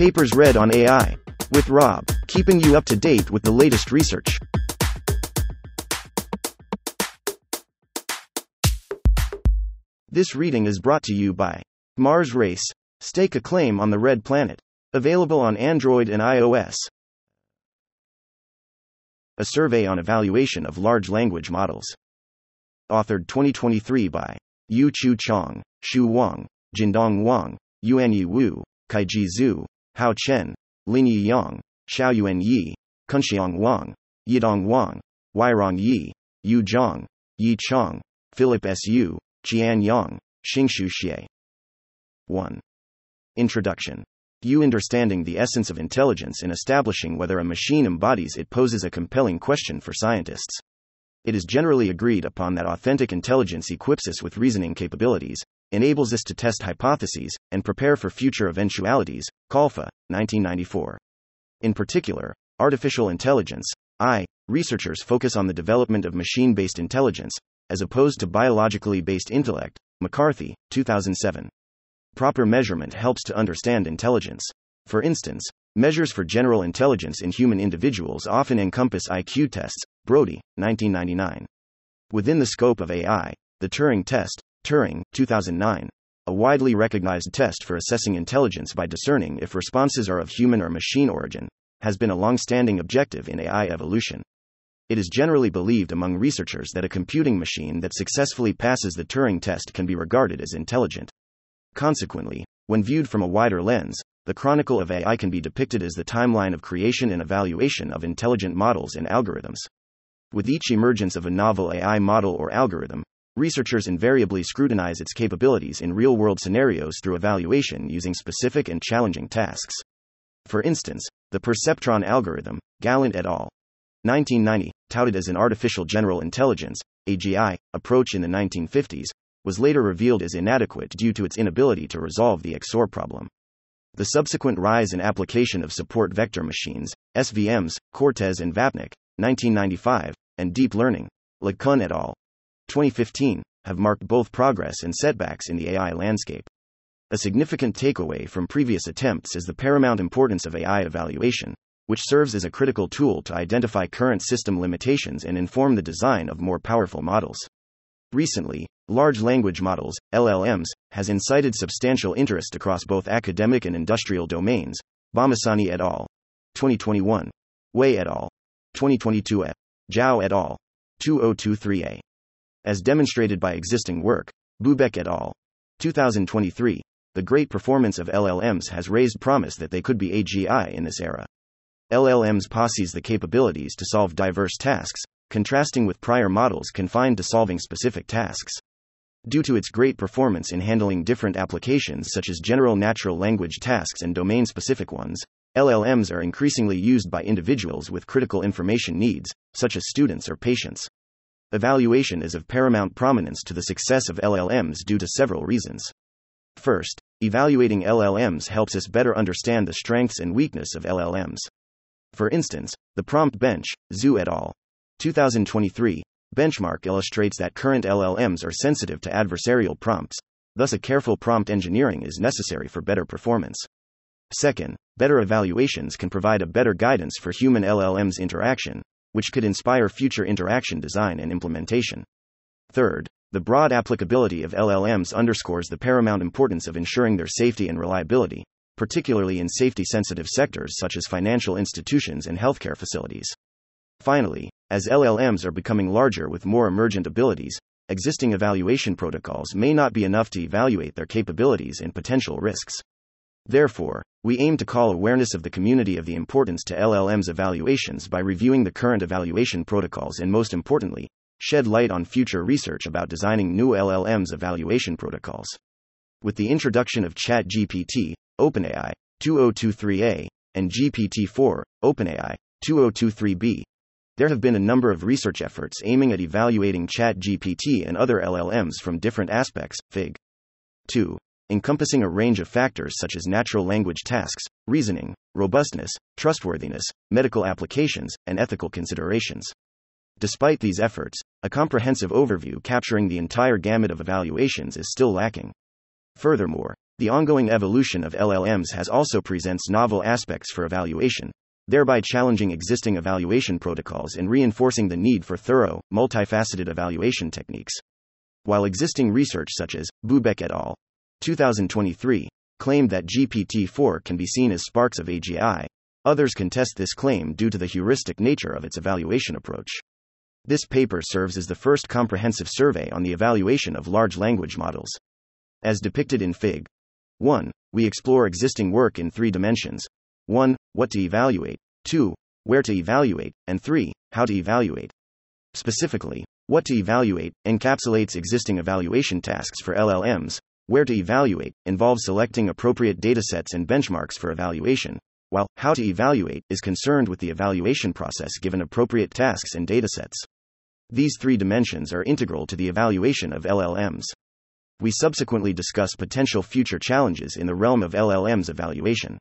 Papers read on AI. With Rob, keeping you up to date with the latest research. This reading is brought to you by Mars Race. Stake a claim on the red planet. Available on Android and iOS. A survey on evaluation of large language models. Authored 2023 by Yu Chu Chong, Xu Wang, Jindong Wang, Yuanyi Wu, Kaijie Zhu, Hao Chen, Linyi Yang, Xiaoyuan Yi, Cunxiang Wang, Yidong Wang, Weirong Yi, Yu Zhang, Yi Chang, Philip Su, Qiang Yang, Xingshu Xie. 1. Introduction. You understanding the essence of intelligence in establishing whether a machine embodies it poses a compelling question for scientists. It is generally agreed upon that authentic intelligence equips us with reasoning capabilities, enables us to test hypotheses, and prepare for future eventualities. Khalfa, 1994. In particular, artificial intelligence, I, researchers focus on the development of machine based intelligence, as opposed to biologically based intellect. McCarthy, 2007. Proper measurement helps to understand intelligence. For instance, measures for general intelligence in human individuals often encompass IQ tests. Brody, 1999. Within the scope of AI, the Turing test, Turing, 2009, a widely recognized test for assessing intelligence by discerning if responses are of human or machine origin, has been a long standing objective in AI evolution. It is generally believed among researchers that a computing machine that successfully passes the Turing test can be regarded as intelligent. Consequently, when viewed from a wider lens, the chronicle of AI can be depicted as the timeline of creation and evaluation of intelligent models and algorithms. With each emergence of a novel AI model or algorithm, researchers invariably scrutinize its capabilities in real world scenarios through evaluation using specific and challenging tasks. For instance, the perceptron algorithm, Gallant et al. 1990, touted as an artificial general intelligence AGI, approach in the 1950s, was later revealed as inadequate due to its inability to resolve the XOR problem. The subsequent rise in application of support vector machines, SVMs, Cortes and Vapnik, 1995, and deep learning, LeCun et al. 2015, have marked both progress and setbacks in the AI landscape. A significant takeaway from previous attempts is the paramount importance of AI evaluation, which serves as a critical tool to identify current system limitations and inform the design of more powerful models. Recently, large language models, LLMs, has incited substantial interest across both academic and industrial domains. Bommasani et al. 2021. Wei et al. 2022 et. Zhao et al. 2023a. As demonstrated by existing work, Bubeck et al. 2023, the great performance of LLMs has raised promise that they could be AGI in this era. LLMs possess the capabilities to solve diverse tasks, contrasting with prior models confined to solving specific tasks. Due to its great performance in handling different applications such as general natural language tasks and domain specific ones, LLMs are increasingly used by individuals with critical information needs, such as students or patients. Evaluation is of paramount prominence to the success of LLMs due to several reasons. First, evaluating LLMs helps us better understand the strengths and weakness of LLMs. For instance, the prompt bench, Zhu et al. 2023 benchmark illustrates that current LLMs are sensitive to adversarial prompts, thus, a careful prompt engineering is necessary for better performance. Second, better evaluations can provide a better guidance for human LLMs interaction, which could inspire future interaction design and implementation. Third, the broad applicability of LLMs underscores the paramount importance of ensuring their safety and reliability, particularly in safety sensitive sectors such as financial institutions and healthcare facilities. Finally, as LLMs are becoming larger with more emergent abilities, existing evaluation protocols may not be enough to evaluate their capabilities and potential risks. Therefore, we aim to call awareness of the community of the importance to LLM's evaluations by reviewing the current evaluation protocols and, most importantly, shed light on future research about designing new LLM's evaluation protocols. With the introduction of ChatGPT, OpenAI 2023A, and GPT 4, OpenAI 2023B, there have been a number of research efforts aiming at evaluating ChatGPT and other LLMs from different aspects. Fig. 2 encompassing a range of factors such as natural language tasks, reasoning, robustness, trustworthiness, medical applications, and ethical considerations. Despite these efforts, a comprehensive overview capturing the entire gamut of evaluations is still lacking. Furthermore, The ongoing evolution of LLMs has also presents novel aspects for evaluation, thereby challenging existing evaluation protocols and reinforcing the need for thorough, multifaceted evaluation techniques. While existing research such as Bubeck et al. 2023 claimed that GPT 4 can be seen as sparks of AGI, others contest this claim due to the heuristic nature of its evaluation approach. This paper serves as the first comprehensive survey on the evaluation of large language models. As depicted in Fig. 1. We explore existing work in three dimensions 1. What to evaluate, 2. Where to evaluate, and 3. How to evaluate. Specifically, what to evaluate encapsulates existing evaluation tasks for LLMs, where to evaluate involves selecting appropriate datasets and benchmarks for evaluation, while how to evaluate is concerned with the evaluation process given appropriate tasks and datasets. These three dimensions are integral to the evaluation of LLMs we subsequently discuss potential future challenges in the realm of LLM's evaluation.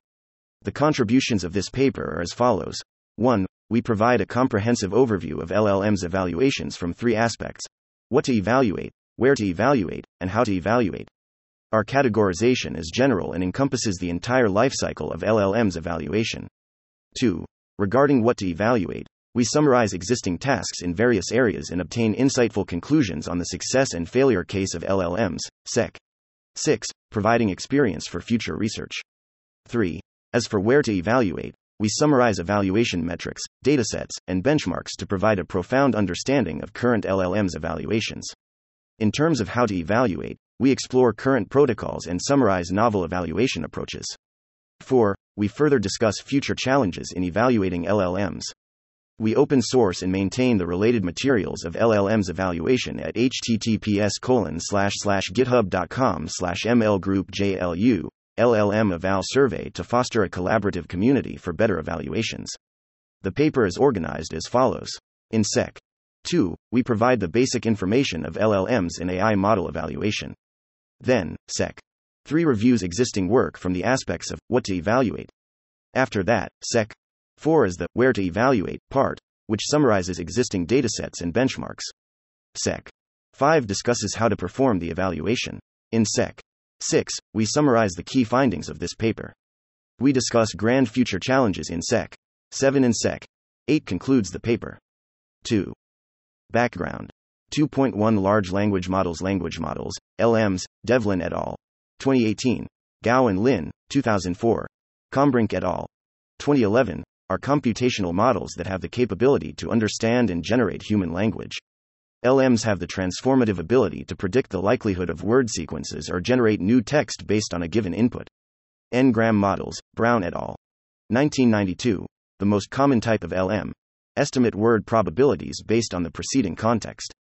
The contributions of this paper are as follows 1. We provide a comprehensive overview of LLM's evaluations from three aspects what to evaluate, where to evaluate, and how to evaluate. Our categorization is general and encompasses the entire lifecycle of LLM's evaluation. 2. Regarding what to evaluate, we summarize existing tasks in various areas and obtain insightful conclusions on the success and failure case of LLMs, SEC. 6. Providing experience for future research. 3. As for where to evaluate, we summarize evaluation metrics, datasets, and benchmarks to provide a profound understanding of current LLMs evaluations. In terms of how to evaluate, we explore current protocols and summarize novel evaluation approaches. 4. We further discuss future challenges in evaluating LLMs. We open source and maintain the related materials of LLM's evaluation at https github.com slash mlgroupjlu, LLM Eval Survey to foster a collaborative community for better evaluations. The paper is organized as follows. In Sec. 2, we provide the basic information of LLMs in AI model evaluation. Then, Sec. 3 reviews existing work from the aspects of what to evaluate. After that, Sec. 4 is the where to evaluate part, which summarizes existing datasets and benchmarks. Sec. 5 discusses how to perform the evaluation. In Sec. 6, we summarize the key findings of this paper. We discuss grand future challenges in Sec. 7 and Sec. 8 concludes the paper. 2. Background 2.1 Large Language Models Language Models, LMs, Devlin et al. 2018. Gao and Lin, 2004. Kombrink et al. 2011 are computational models that have the capability to understand and generate human language. LMs have the transformative ability to predict the likelihood of word sequences or generate new text based on a given input. N-gram models, Brown et al. 1992. The most common type of LM. Estimate word probabilities based on the preceding context.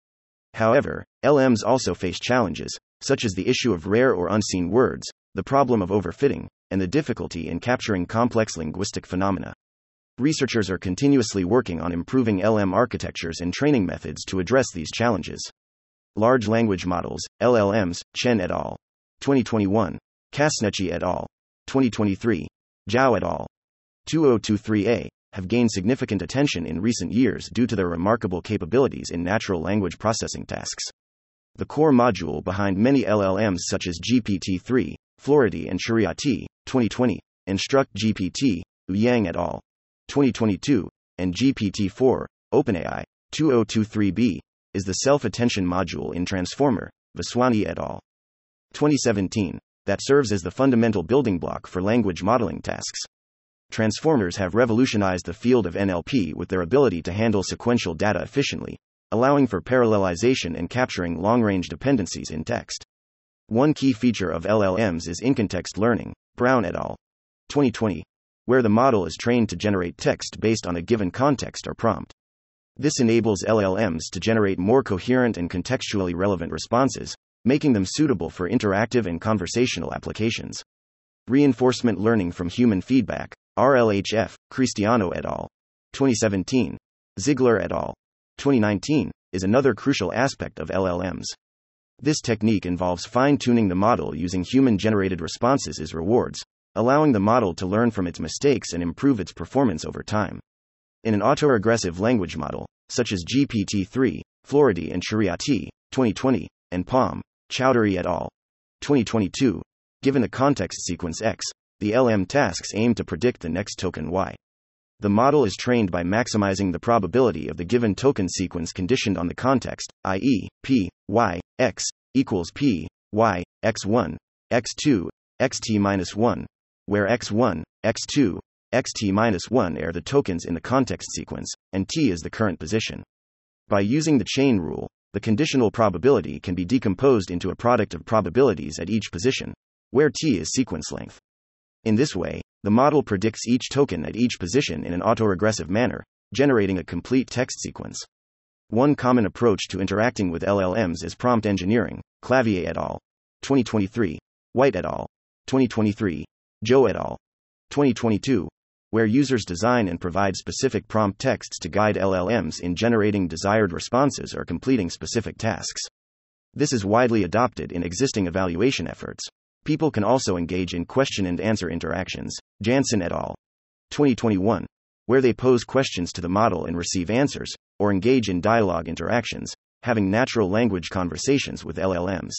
However, LMs also face challenges, such as the issue of rare or unseen words, the problem of overfitting, and the difficulty in capturing complex linguistic phenomena. Researchers are continuously working on improving LM architectures and training methods to address these challenges. Large Language Models, LLMs, Chen et al. 2021. Kasneci et al. 2023. Zhao et al. 2023a have gained significant attention in recent years due to their remarkable capabilities in natural language processing tasks. The core module behind many LLMs such as GPT-3, Floridi and Chiriatti, 2020, Instruct GPT, Yang et al. 2022, and GPT 4, OpenAI 2023b, is the self attention module in Transformer, Vaswani et al. 2017, that serves as the fundamental building block for language modeling tasks. Transformers have revolutionized the field of NLP with their ability to handle sequential data efficiently, allowing for parallelization and capturing long range dependencies in text. One key feature of LLMs is in-context learning, Brown et al. 2020, where the model is trained to generate text based on a given context or prompt. This enables LLMs to generate more coherent and contextually relevant responses, making them suitable for interactive and conversational applications. Reinforcement learning from human feedback, RLHF, Christiano et al. 2017, Ziegler et al. 2019, is another crucial aspect of LLMs. This technique involves fine tuning the model using human generated responses as rewards, allowing the model to learn from its mistakes and improve its performance over time. In an autoregressive language model, such as GPT 3, Floridi and Chiriatti, 2020, and PaLM, Chowdhery et al., 2022, Given a context sequence X, the LM tasks aim to predict the next token Y. The model is trained by maximizing the probability of the given token sequence conditioned on the context, i.e., p, y, x, equals p, y, x1, x2, xt-1, where x1, x2, xt-1 are the tokens in the context sequence, and t is the current position. By using the chain rule, the conditional probability can be decomposed into a product of probabilities at each position, where t is sequence length. In this way, the model predicts each token at each position in an autoregressive manner, generating a complete text sequence. One common approach to interacting with LLMs is prompt engineering, Clavier et al. 2023, White et al. 2023, Joe et al. 2022, where users design and provide specific prompt texts to guide LLMs in generating desired responses or completing specific tasks. This is widely adopted in existing evaluation efforts. People can also engage in question and answer interactions, Jansen et al. 2021, where they pose questions to the model and receive answers, or engage in dialogue interactions, having natural language conversations with LLMs.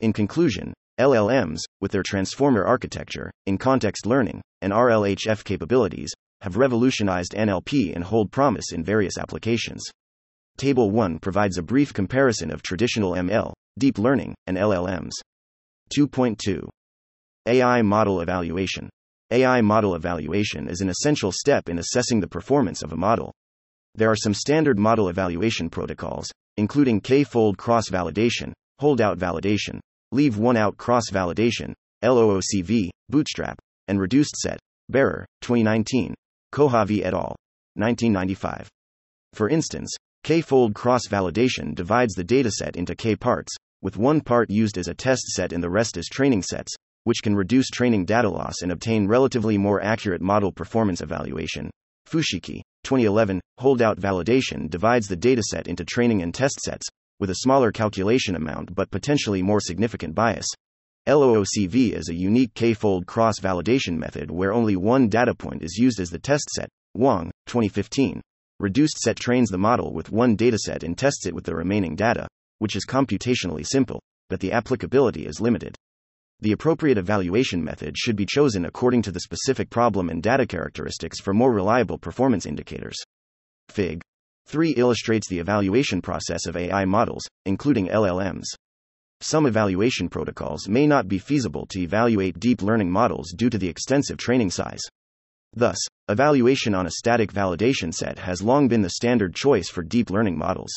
In conclusion, LLMs, with their transformer architecture, in context learning, and RLHF capabilities, have revolutionized NLP and hold promise in various applications. Table 1 provides a brief comparison of traditional ML, deep learning, and LLMs. 2.2 AI Model Evaluation AI model evaluation is an essential step in assessing the performance of a model. There are some standard model evaluation protocols, including K fold cross validation, holdout validation, leave one out cross validation, LOOCV, Bootstrap, and reduced set, Berrar, 2019, Kohavi et al., 1995. For instance, K fold cross validation divides the dataset into K parts, with one part used as a test set and the rest as training sets, which can reduce training data loss and obtain relatively more accurate model performance evaluation. Fushiki, 2011, holdout validation divides the dataset into training and test sets, with a smaller calculation amount but potentially more significant bias. LOOCV is a unique K fold cross validation method where only one data point is used as the test set. Wang, 2015. Reduced set trains the model with one dataset and tests it with the remaining data, which is computationally simple, but the applicability is limited. The appropriate evaluation method should be chosen according to the specific problem and data characteristics for more reliable performance indicators. Fig. 3 illustrates the evaluation process of AI models, including LLMs. Some evaluation protocols may not be feasible to evaluate deep learning models due to the extensive training size. Thus, evaluation on a static validation set has long been the standard choice for deep learning models.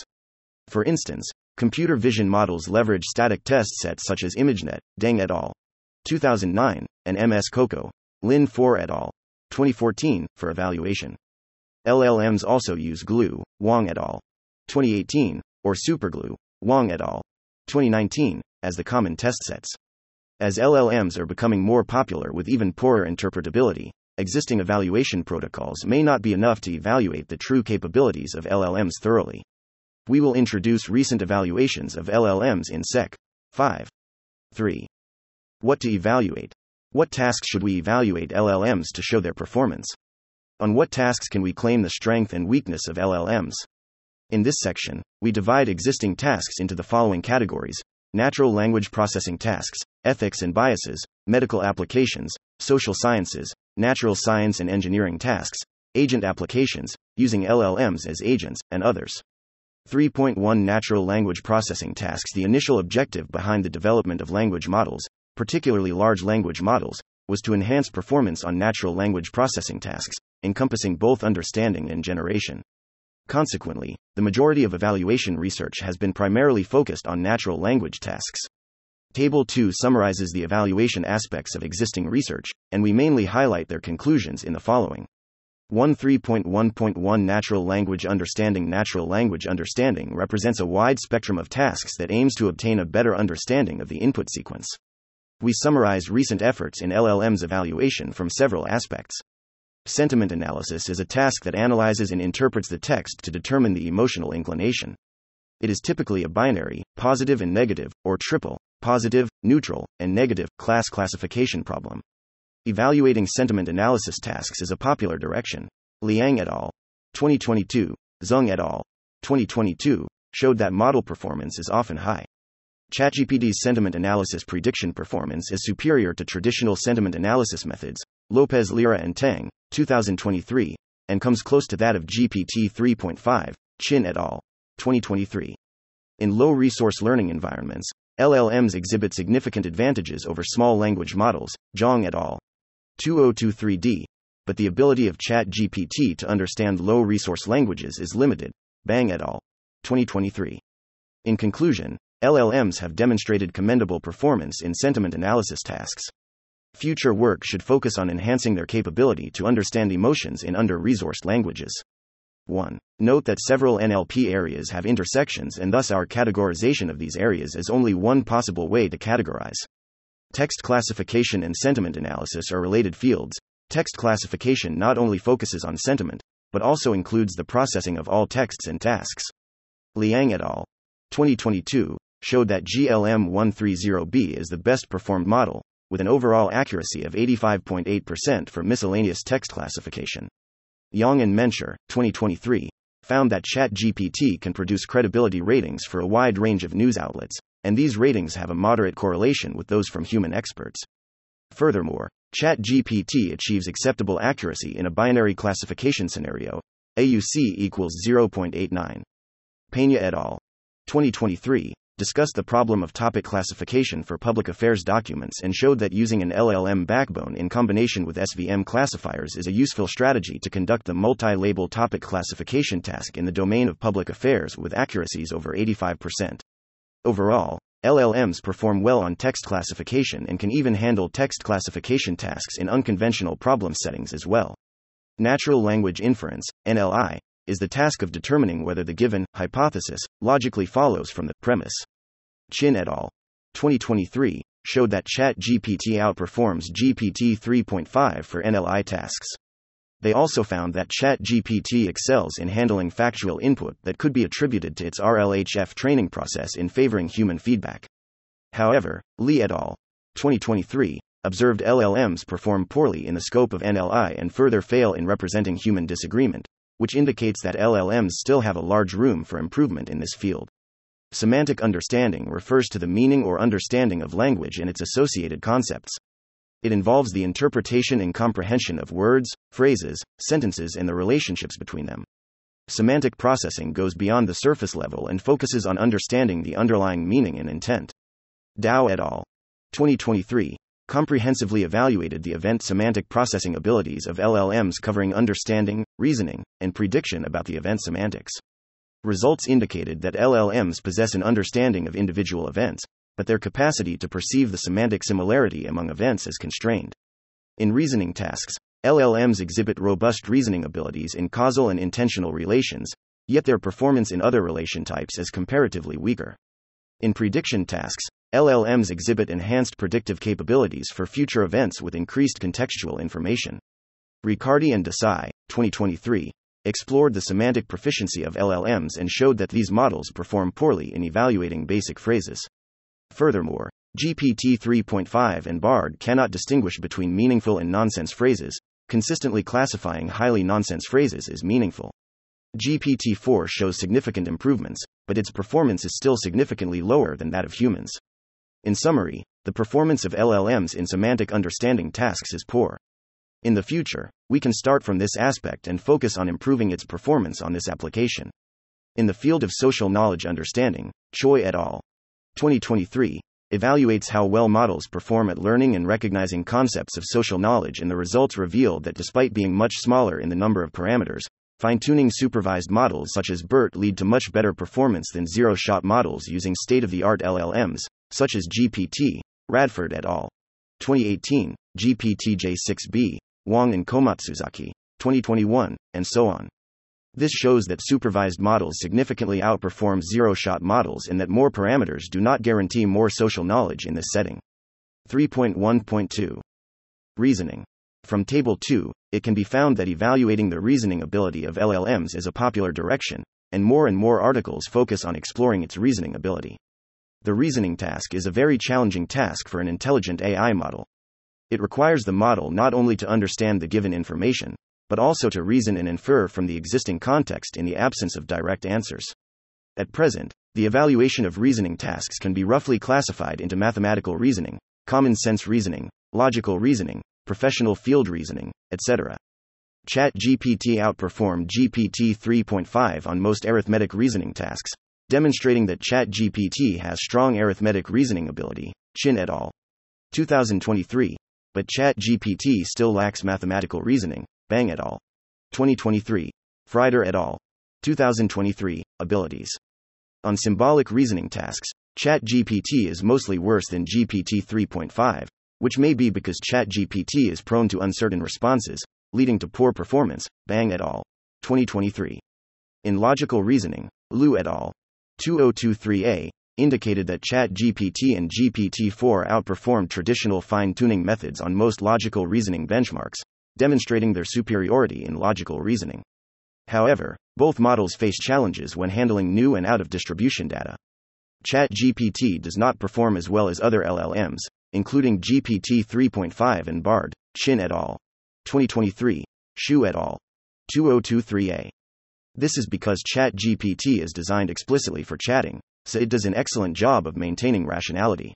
For instance, Computer vision models leverage static test sets such as ImageNet, Deng et al. 2009, and MS Coco, Lin 4 et al. 2014, for evaluation. LLMs also use Glue, Wang et al. 2018, or Superglue, Wang et al. 2019, as the common test sets. As LLMs are becoming more popular with even poorer interpretability, existing evaluation protocols may not be enough to evaluate the true capabilities of LLMs thoroughly we will introduce recent evaluations of LLMs in Sec. 5. 3. What to evaluate? What tasks should we evaluate LLMs to show their performance? On what tasks can we claim the strength and weakness of LLMs? In this section, we divide existing tasks into the following categories natural language processing tasks, ethics and biases, medical applications, social sciences, natural science and engineering tasks, agent applications, using LLMs as agents, and others. 3.1 Natural language processing tasks The initial objective behind the development of language models, particularly large language models, was to enhance performance on natural language processing tasks, encompassing both understanding and generation. Consequently, the majority of evaluation research has been primarily focused on natural language tasks. Table 2 summarizes the evaluation aspects of existing research, and we mainly highlight their conclusions in the following. 13.1.1 Natural Language Understanding Natural language understanding represents a wide spectrum of tasks that aims to obtain a better understanding of the input sequence. We summarize recent efforts in LLM's evaluation from several aspects. Sentiment analysis is a task that analyzes and interprets the text to determine the emotional inclination. It is typically a binary, positive and negative, or triple, positive, neutral, and negative, class classification problem. Evaluating sentiment analysis tasks is a popular direction. Liang et al. 2022, Zheng et al. 2022 showed that model performance is often high. ChatGPT's sentiment analysis prediction performance is superior to traditional sentiment analysis methods, Lopez Lira and Tang, 2023, and comes close to that of GPT 3.5, Qin et al., 2023. In low resource learning environments, LLMs exhibit significant advantages over small language models, Zhang et al. 2023d, but the ability of ChatGPT to understand low resource languages is limited, Bang et al. 2023. In conclusion, LLMs have demonstrated commendable performance in sentiment analysis tasks. Future work should focus on enhancing their capability to understand emotions in under resourced languages. 1. Note that several NLP areas have intersections, and thus our categorization of these areas is only one possible way to categorize. Text classification and sentiment analysis are related fields. Text classification not only focuses on sentiment, but also includes the processing of all texts and tasks. Liang et al. 2022 showed that GLM 130B is the best performed model, with an overall accuracy of 85.8% for miscellaneous text classification. Yang and Menczer, 2023, found that ChatGPT can produce credibility ratings for a wide range of news outlets, and these ratings have a moderate correlation with those from human experts. Furthermore, ChatGPT achieves acceptable accuracy in a binary classification scenario, AUC equals 0.89. Pena et al. 2023 discussed the problem of topic classification for public affairs documents and showed that using an LLM backbone in combination with SVM classifiers is a useful strategy to conduct the multi label topic classification task in the domain of public affairs with accuracies over 85%. Overall, LLMs perform well on text classification and can even handle text classification tasks in unconventional problem settings as well. Natural language inference, NLI, is the task of determining whether the given hypothesis logically follows from the premise. Qin et al. 2023 showed that ChatGPT outperforms GPT 3.5 for NLI tasks. They also found that ChatGPT excels in handling factual input that could be attributed to its RLHF training process in favoring human feedback. However, Li et al. 2023 observed LLMs perform poorly in the scope of NLI and further fail in representing human disagreement, which indicates that LLMs still have a large room for improvement in this field. Semantic understanding refers to the meaning or understanding of language and its associated concepts. It involves the interpretation and comprehension of words, phrases, sentences, and the relationships between them. Semantic processing goes beyond the surface level and focuses on understanding the underlying meaning and intent. Dao et al. 2023 comprehensively evaluated the event semantic processing abilities of LLMs covering understanding, reasoning, and prediction about the event semantics. Results indicated that LLMs possess an understanding of individual events, but their capacity to perceive the semantic similarity among events is constrained. In reasoning tasks, LLMs exhibit robust reasoning abilities in causal and intentional relations, yet their performance in other relation types is comparatively weaker. In prediction tasks, LLMs exhibit enhanced predictive capabilities for future events with increased contextual information. Riccardi and Desai, 2023, explored the semantic proficiency of LLMs and showed that these models perform poorly in evaluating basic phrases. Furthermore, GPT 3.5 and BARD cannot distinguish between meaningful and nonsense phrases, consistently classifying highly nonsense phrases as meaningful. GPT 4 shows significant improvements, but its performance is still significantly lower than that of humans. In summary, the performance of LLMs in semantic understanding tasks is poor. In the future, we can start from this aspect and focus on improving its performance on this application. In the field of social knowledge understanding, Choi et al. 2023 evaluates how well models perform at learning and recognizing concepts of social knowledge, and the results revealed that despite being much smaller in the number of parameters, fine tuning supervised models such as BERT lead to much better performance than zero shot models using state of the art LLMs, such as GPT, Radford et al. 2018, GPT-J6B, Wang and Komatsuzaki, 2021, and so on. This shows that supervised models significantly outperform zero shot models and that more parameters do not guarantee more social knowledge in this setting. 3.1.2 Reasoning. From Table 2, it can be found that evaluating the reasoning ability of LLMs is a popular direction, and more and more articles focus on exploring its reasoning ability. The reasoning task is a very challenging task for an intelligent AI model. It requires the model not only to understand the given information, but also to reason and infer from the existing context in the absence of direct answers. At present, The evaluation of reasoning tasks can be roughly classified into mathematical reasoning, common sense reasoning, logical reasoning, professional field reasoning, etc. ChatGPT outperformed GPT 3.5 on most arithmetic reasoning tasks, demonstrating that ChatGPT has strong arithmetic reasoning ability. Qin et al. 2023. But ChatGPT still lacks mathematical reasoning. Bang et al. 2023. Frieder et al. 2023. Abilities. On symbolic reasoning tasks, ChatGPT is mostly worse than GPT 3.5, which may be because ChatGPT is prone to uncertain responses, leading to poor performance. Bang et al. 2023. In logical reasoning, Liu et al. 2023a indicated that ChatGPT and GPT 4 outperformed traditional fine tuning methods on most logical reasoning benchmarks, demonstrating their superiority in logical reasoning. However, both models face challenges when handling new and out of distribution data. ChatGPT does not perform as well as other LLMs, including GPT 3.5 and BARD, Qin et al. 2023, Xu et al. 2023a. This is because ChatGPT is designed explicitly for chatting, so it does an excellent job of maintaining rationality.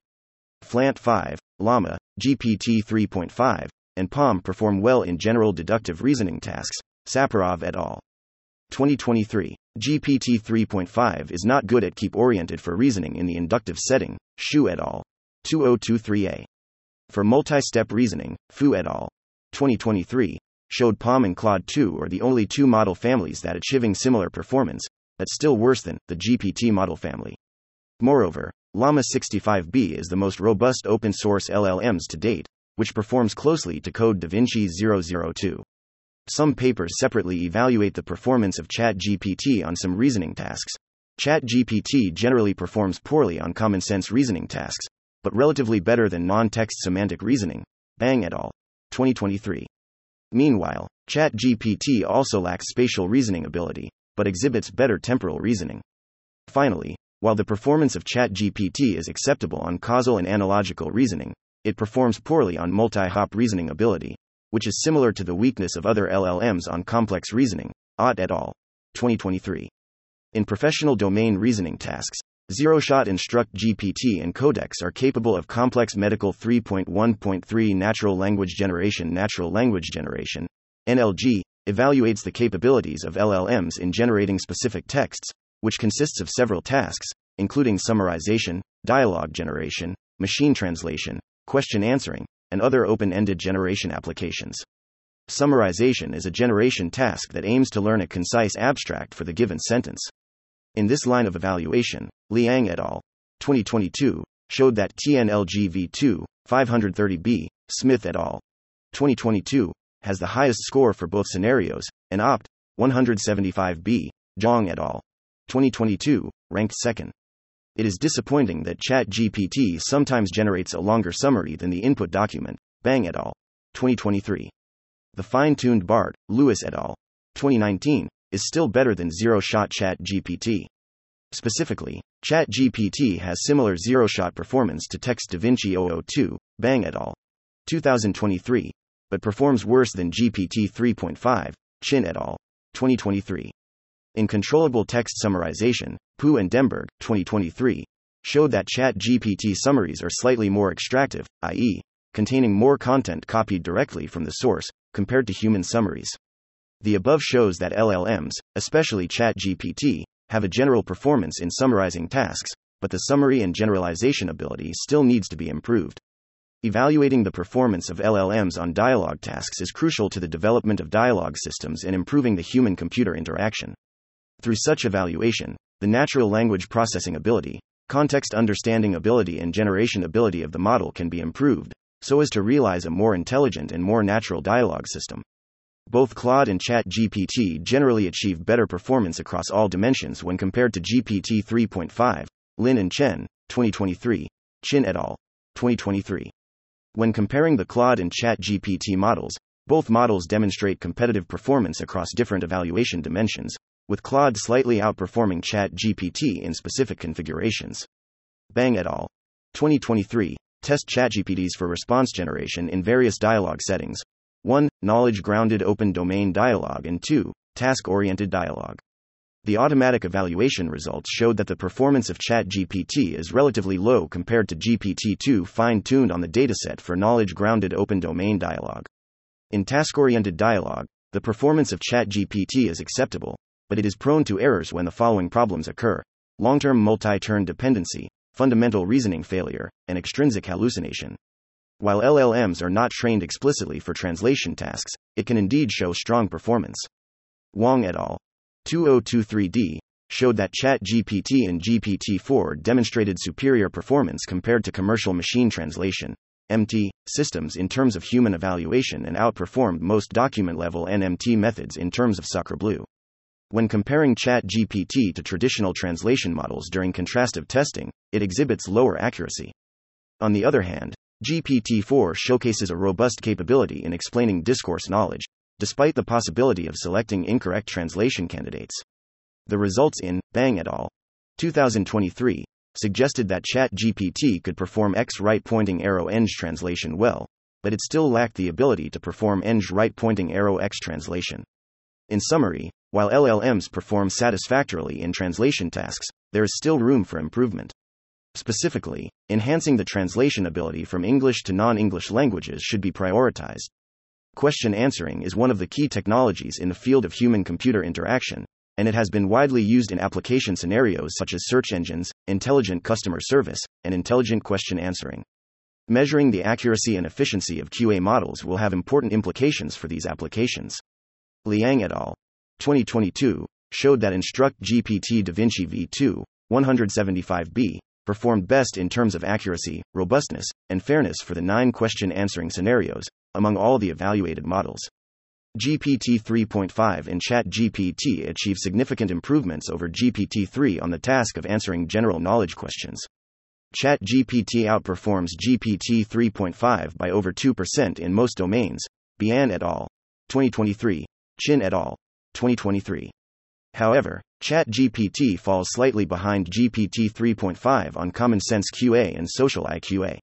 Flan-T5, Llama, GPT 3.5, and PaLM perform well in general deductive reasoning tasks, Saparov et al. 2023. GPT 3.5 is not good at keep oriented for reasoning in the inductive setting, Xu et al. 2023a. For multi step reasoning, Fu et al. 2023 showed PaLM and Claude 2 are the only two model families that achieving similar performance, but still worse than the GPT model family. Moreover, Llama 65B is the most robust open source LLMs to date, which performs closely to code DaVinci 002. Some papers separately evaluate the performance of ChatGPT on some reasoning tasks. ChatGPT generally performs poorly on common sense reasoning tasks, but relatively better than non text semantic reasoning. Bang et al. 2023. Meanwhile, ChatGPT also lacks spatial reasoning ability, but exhibits better temporal reasoning. Finally, while the performance of ChatGPT is acceptable on causal and analogical reasoning, it performs poorly on multi hop reasoning ability, which is similar to the weakness of other LLMs on complex reasoning. Ott et al. 2023. In professional domain reasoning tasks, Zero Shot Instruct GPT and Codex are capable of complex medical 3.1.3 natural language generation. Natural language generation, NLG, evaluates the capabilities of LLMs in generating specific texts, which consists of several tasks, including summarization, dialogue generation, machine translation, question answering, and other open ended generation applications. Summarization is a generation task that aims to learn a concise abstract for the given sentence. In this line of evaluation, Liang et al. 2022 showed that TNLGV2 530B, Smith et al. 2022 has the highest score for both scenarios, and OPT 175B, Zhang et al. 2022 ranked second. It is disappointing that ChatGPT sometimes generates a longer summary than the input document. Bang et al. 2023. The fine tuned BART, Lewis et al. 2019, is still better than zero shot ChatGPT. Specifically, ChatGPT has similar zero shot performance to Text DaVinci 002, Bang et al. 2023, but performs worse than GPT 3.5, Qin et al. 2023. In controllable text summarization, Pu and Demberg, 2023, showed that ChatGPT summaries are slightly more extractive, i.e., containing more content copied directly from the source, compared to human summaries. The above shows that LLMs, especially ChatGPT, have a general performance in summarizing tasks, but the summary and generalization ability still needs to be improved. Evaluating the performance of LLMs on dialogue tasks is crucial to the development of dialogue systems and improving the human computer interaction. Through such evaluation, the natural language processing ability, context understanding ability, and generation ability of the model can be improved, so as to realize a more intelligent and more natural dialogue system. Both Claude and ChatGPT generally achieve better performance across all dimensions when compared to GPT 3.5, Lin and Chen, 2023, Qin et al., 2023. When comparing the Claude and ChatGPT models, both models demonstrate competitive performance across different evaluation dimensions, with Claude slightly outperforming ChatGPT in specific configurations. Bang et al. 2023 test ChatGPTs for response generation in various dialogue settings 1. Knowledge grounded open domain dialogue, and 2. Task oriented dialogue. The automatic evaluation results showed that the performance of ChatGPT is relatively low compared to GPT 2 fine tuned on the dataset for knowledge grounded open domain dialogue. In task oriented dialogue, the performance of ChatGPT is acceptable, but it is prone to errors when the following problems occur long term multi turn dependency, fundamental reasoning failure, and extrinsic hallucination. While LLMs are not trained explicitly for translation tasks, it can indeed show strong performance. Wang et al. 2023d showed that ChatGPT and GPT-4 demonstrated superior performance compared to commercial machine translation MT systems in terms of human evaluation and outperformed most document level NMT methods in terms of SacreBLEU. When comparing ChatGPT to traditional translation models during contrastive testing, it exhibits lower accuracy. On the other hand, GPT 4 showcases a robust capability in explaining discourse knowledge, despite the possibility of selecting incorrect translation candidates. The results in Bang et al. 2023 suggested that ChatGPT could perform X right pointing arrow eng translation well, but it still lacked the ability to perform eng right pointing arrow X translation. In summary, while LLMs perform satisfactorily in translation tasks, there is still room for improvement. Specifically, enhancing the translation ability from English to non English languages should be prioritized. Question answering is one of the key technologies in the field of human computer interaction, and it has been widely used in application scenarios such as search engines, intelligent customer service, and intelligent question answering. Measuring the accuracy and efficiency of QA models will have important implications for these applications. Liang et al. 2022 showed that Instruct GPT DaVinci V2 175B performed best in terms of accuracy, robustness, and fairness for the nine question answering scenarios, among all the evaluated models. GPT 3.5 and ChatGPT achieve significant improvements over GPT 3 on the task of answering general knowledge questions. ChatGPT outperforms GPT 3.5 by over 2% in most domains. Bian et al. 2023. Qin et al. 2023. However, ChatGPT falls slightly behind GPT 3.5 on Common Sense QA and Social IQA.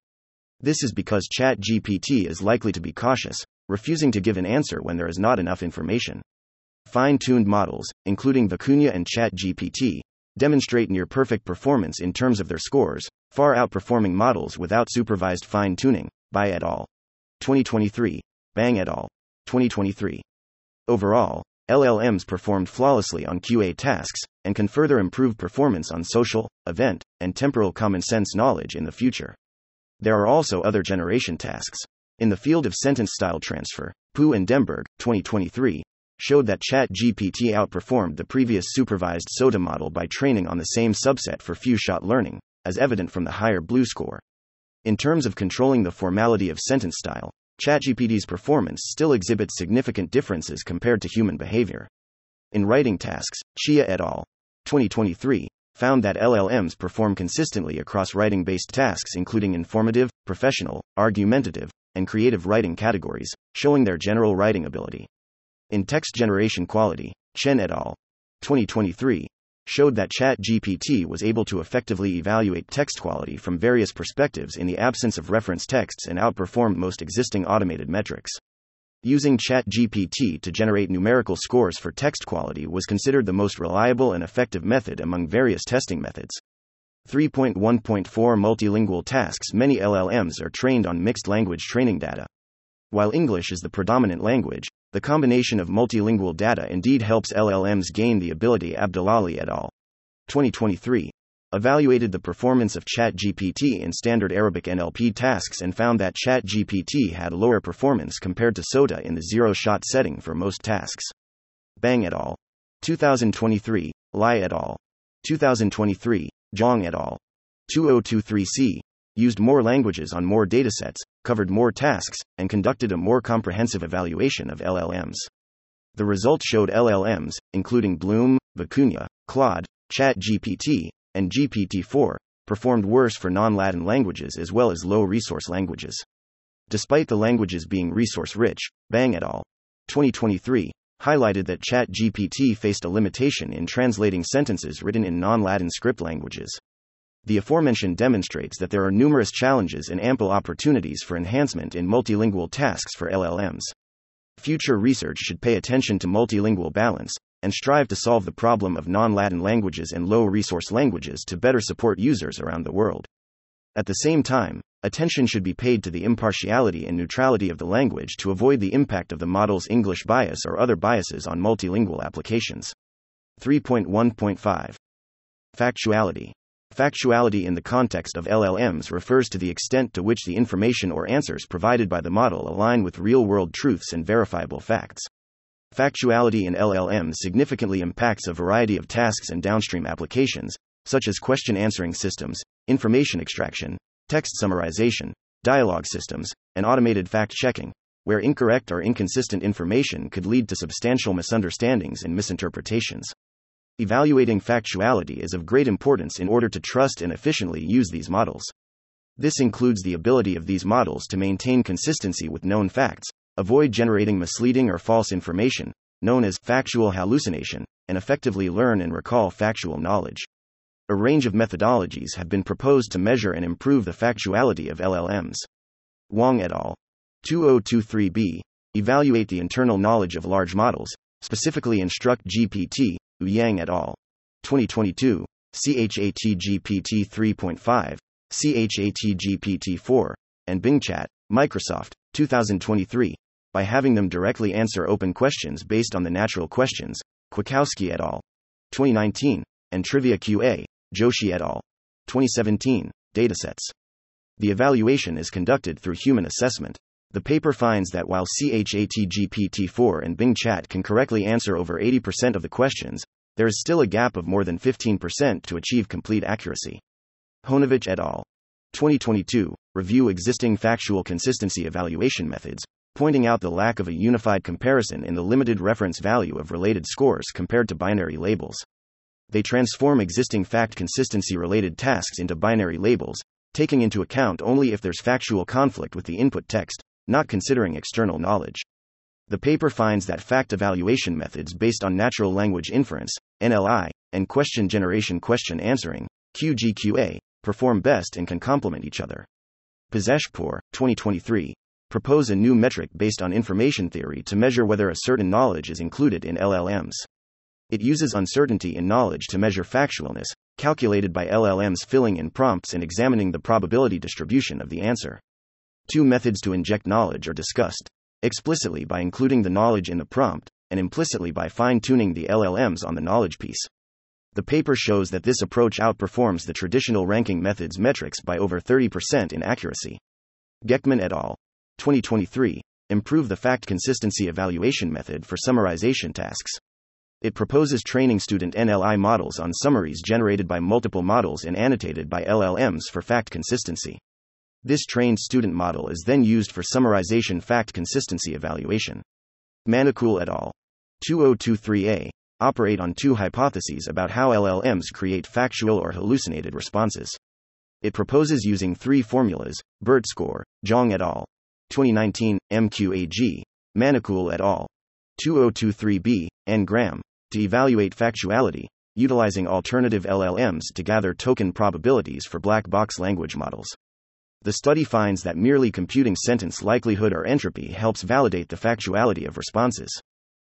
This is because ChatGPT is likely to be cautious, refusing to give an answer when there is not enough information. Fine tuned models, including Vicuña and ChatGPT, demonstrate near perfect performance in terms of their scores, far outperforming models without supervised fine tuning, by et al. 2023, Bang et al. 2023. Overall, LLMs performed flawlessly on QA tasks, and can further improve performance on social, event, and temporal common sense knowledge in the future. There are also other generation tasks. In the field of sentence style transfer, Pu and Demberg, 2023, showed that ChatGPT outperformed the previous supervised SOTA model by training on the same subset for few shot learning, as evident from the higher BLEU score. In terms of controlling the formality of sentence style, ChatGPT's performance still exhibits significant differences compared to human behavior. In writing tasks, Chia et al. 2023 found that LLMs perform consistently across writing based tasks, including informative, professional, argumentative, and creative writing categories, showing their general writing ability. In text generation quality, Chen et al. 2023 showed that ChatGPT was able to effectively evaluate text quality from various perspectives in the absence of reference texts and outperformed most existing automated metrics. Using ChatGPT to generate numerical scores for text quality was considered the most reliable and effective method among various testing methods. 3.1.4 Multilingual tasks Many LLMs are trained on mixed language training data. While English is the predominant language, the combination of multilingual data indeed helps LLMs gain the ability. Abdelali et al. 2023 evaluated the performance of ChatGPT in standard Arabic NLP tasks and found that ChatGPT had lower performance compared to SOTA in the zero shot setting for most tasks. Bang et al. 2023, Lai et al. 2023, Zhang et al. 2023c used more languages on more datasets, covered more tasks, and conducted a more comprehensive evaluation of LLMs. The results showed LLMs, including Bloom, Vicuña, Claude, ChatGPT, and GPT-4, performed worse for non-Latin languages as well as low-resource languages. Despite the languages being resource-rich, Bang et al. 2023 highlighted that ChatGPT faced a limitation in translating sentences written in non-Latin script languages. The aforementioned demonstrates that there are numerous challenges and ample opportunities for enhancement in multilingual tasks for LLMs. Future research should pay attention to multilingual balance, and strive to solve the problem of non Latin languages and low resource languages to better support users around the world. At the same time, attention should be paid to the impartiality and neutrality of the language to avoid the impact of the model's English bias or other biases on multilingual applications. 3.1.5 Factuality. Factuality in the context of LLMs refers to the extent to which the information or answers provided by the model align with real world truths and verifiable facts. Factuality in LLMs significantly impacts a variety of tasks and downstream applications, such as question answering systems, information extraction, text summarization, dialogue systems, and automated fact checking, where incorrect or inconsistent information could lead to substantial misunderstandings and misinterpretations. Evaluating factuality is of great importance in order to trust and efficiently use these models. This includes the ability of these models to maintain consistency with known facts, avoid generating misleading or false information, known as factual hallucination, and effectively learn and recall factual knowledge. A range of methodologies have been proposed to measure and improve the factuality of LLMs. Wang et al. 2023b. Evaluate the internal knowledge of large models, specifically Instruct GPT, Yang et al. 2022, ChatGPT 3.5, ChatGPT 4, and Bing Chat, Microsoft, 2023, by having them directly answer open questions based on the natural questions, Kwiatkowski et al. 2019, and Trivia QA, Joshi et al. 2017, datasets. The evaluation is conducted through human assessment. The paper finds that while ChatGPT-4 and Bing Chat can correctly answer over 80% of the questions, there is still a gap of more than 15% to achieve complete accuracy. Honovich et al. 2022 review existing factual consistency evaluation methods, pointing out the lack of a unified comparison in the limited reference value of related scores compared to binary labels. They transform existing fact consistency related tasks into binary labels, taking into account only if there's factual conflict with the input text, not considering external knowledge. The paper finds that fact evaluation methods based on natural language inference, NLI, and question generation question answering, QGQA, perform best and can complement each other. Pezeshkpour, 2023, propose a new metric based on information theory to measure whether a certain knowledge is included in LLMs. It uses uncertainty in knowledge to measure factualness, calculated by LLMs filling in prompts and examining the probability distribution of the answer. Two methods to inject knowledge are discussed explicitly by including the knowledge in the prompt, and implicitly by fine tuning the LLMs on the knowledge piece. The paper shows that this approach outperforms the traditional ranking method's metrics by over 30% in accuracy. Gekhman et al. 2023, improve the fact consistency evaluation method for summarization tasks. It proposes training student NLI models on summaries generated by multiple models and annotated by LLMs for fact consistency. This trained student model is then used for summarization fact consistency evaluation. Manakul et al. 2023a operate on two hypotheses about how LLMs create factual or hallucinated responses. It proposes using three formulas BERT score, Zhang et al. 2019, MQAG, Manakul et al. 2023b, and n-gram, to evaluate factuality, utilizing alternative LLMs to gather token probabilities for black box language models. The study finds that merely computing sentence likelihood or entropy helps validate the factuality of responses.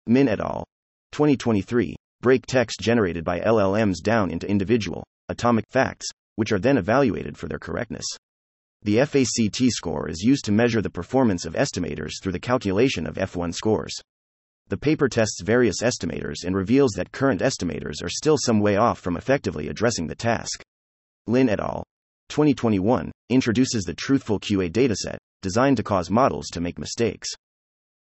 Min et al. 2023 break text generated by LLMs down into individual, atomic facts, which are then evaluated for their correctness. The FACT score is used to measure the performance of estimators through the calculation of F1 scores. The paper tests various estimators and reveals that current estimators are still some way off from effectively addressing the task. Lin et al. 2021 introduces the Truthful QA dataset, designed to cause models to make mistakes.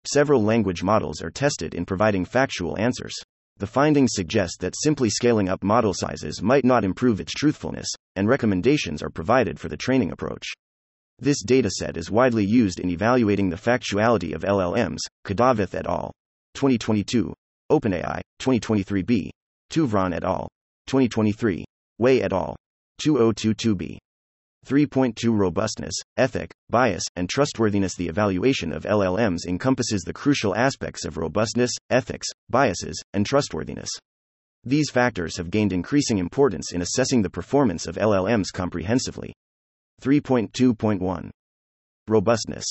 Several language models are tested in providing factual answers. The findings suggest that simply scaling up model sizes might not improve its truthfulness, and recommendations are provided for the training approach. This dataset is widely used in evaluating the factuality of LLMs, Kadavath et al. 2022, OpenAI, 2023b, Touvron et al. 2023, Wei et al. 2022b. 3.2 Robustness, ethic, bias, and trustworthiness. The evaluation of LLMs encompasses the crucial aspects of robustness, ethics, biases, and trustworthiness. These factors have gained increasing importance in assessing the performance of LLMs comprehensively. 3.2.1 Robustness.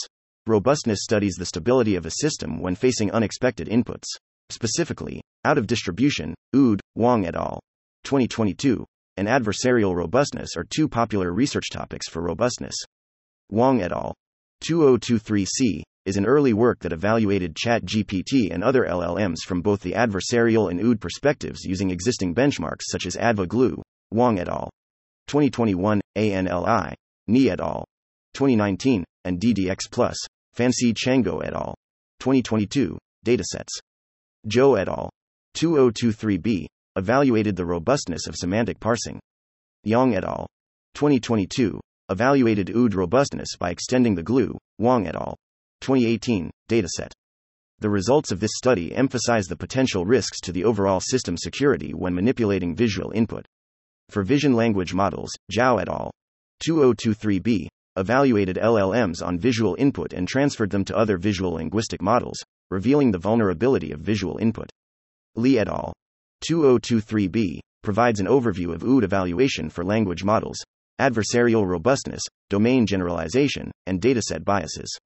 Robustness studies the stability of a system when facing unexpected inputs. Specifically, Out of distribution, Oud, Wang et al. 2022, and adversarial robustness are two popular research topics for robustness. Wang et al. 2023c is an early work that evaluated ChatGPT and other LLMs from both the adversarial and OOD perspectives using existing benchmarks such as AdvGLUE, Wang et al. 2021, ANLI, Nie et al. 2019, and DDX+, Fansi Tchango et al. 2022, datasets. Zhou et al. 2023b evaluated the robustness of semantic parsing. Yang et al. 2022 evaluated OOD robustness by extending the GLUE, Wang et al. 2018 dataset. The results of this study emphasize the potential risks to the overall system security when manipulating visual input. For vision language models, Zhao et al. 2023b evaluated LLMs on visual input and transferred them to other visual linguistic models, revealing the vulnerability of visual input. Li et al. 2023b provides an overview of OOD evaluation for language models, adversarial robustness, domain generalization, and dataset biases.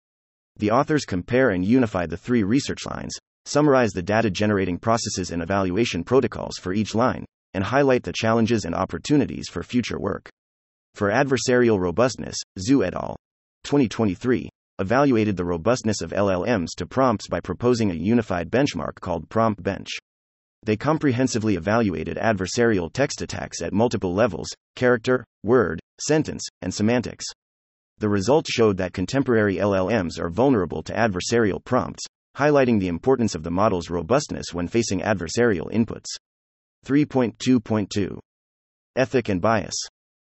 The authors compare and unify the three research lines, summarize the data generating processes and evaluation protocols for each line, and highlight the challenges and opportunities for future work. For adversarial robustness, Zhu et al. 2023 evaluated the robustness of LLMs to prompts by proposing a unified benchmark called Prompt Bench. They comprehensively evaluated adversarial text attacks at multiple levels character, word, sentence, and semantics. The results showed that contemporary LLMs are vulnerable to adversarial prompts, highlighting the importance of the model's robustness when facing adversarial inputs. 3.2.2 Ethic and bias.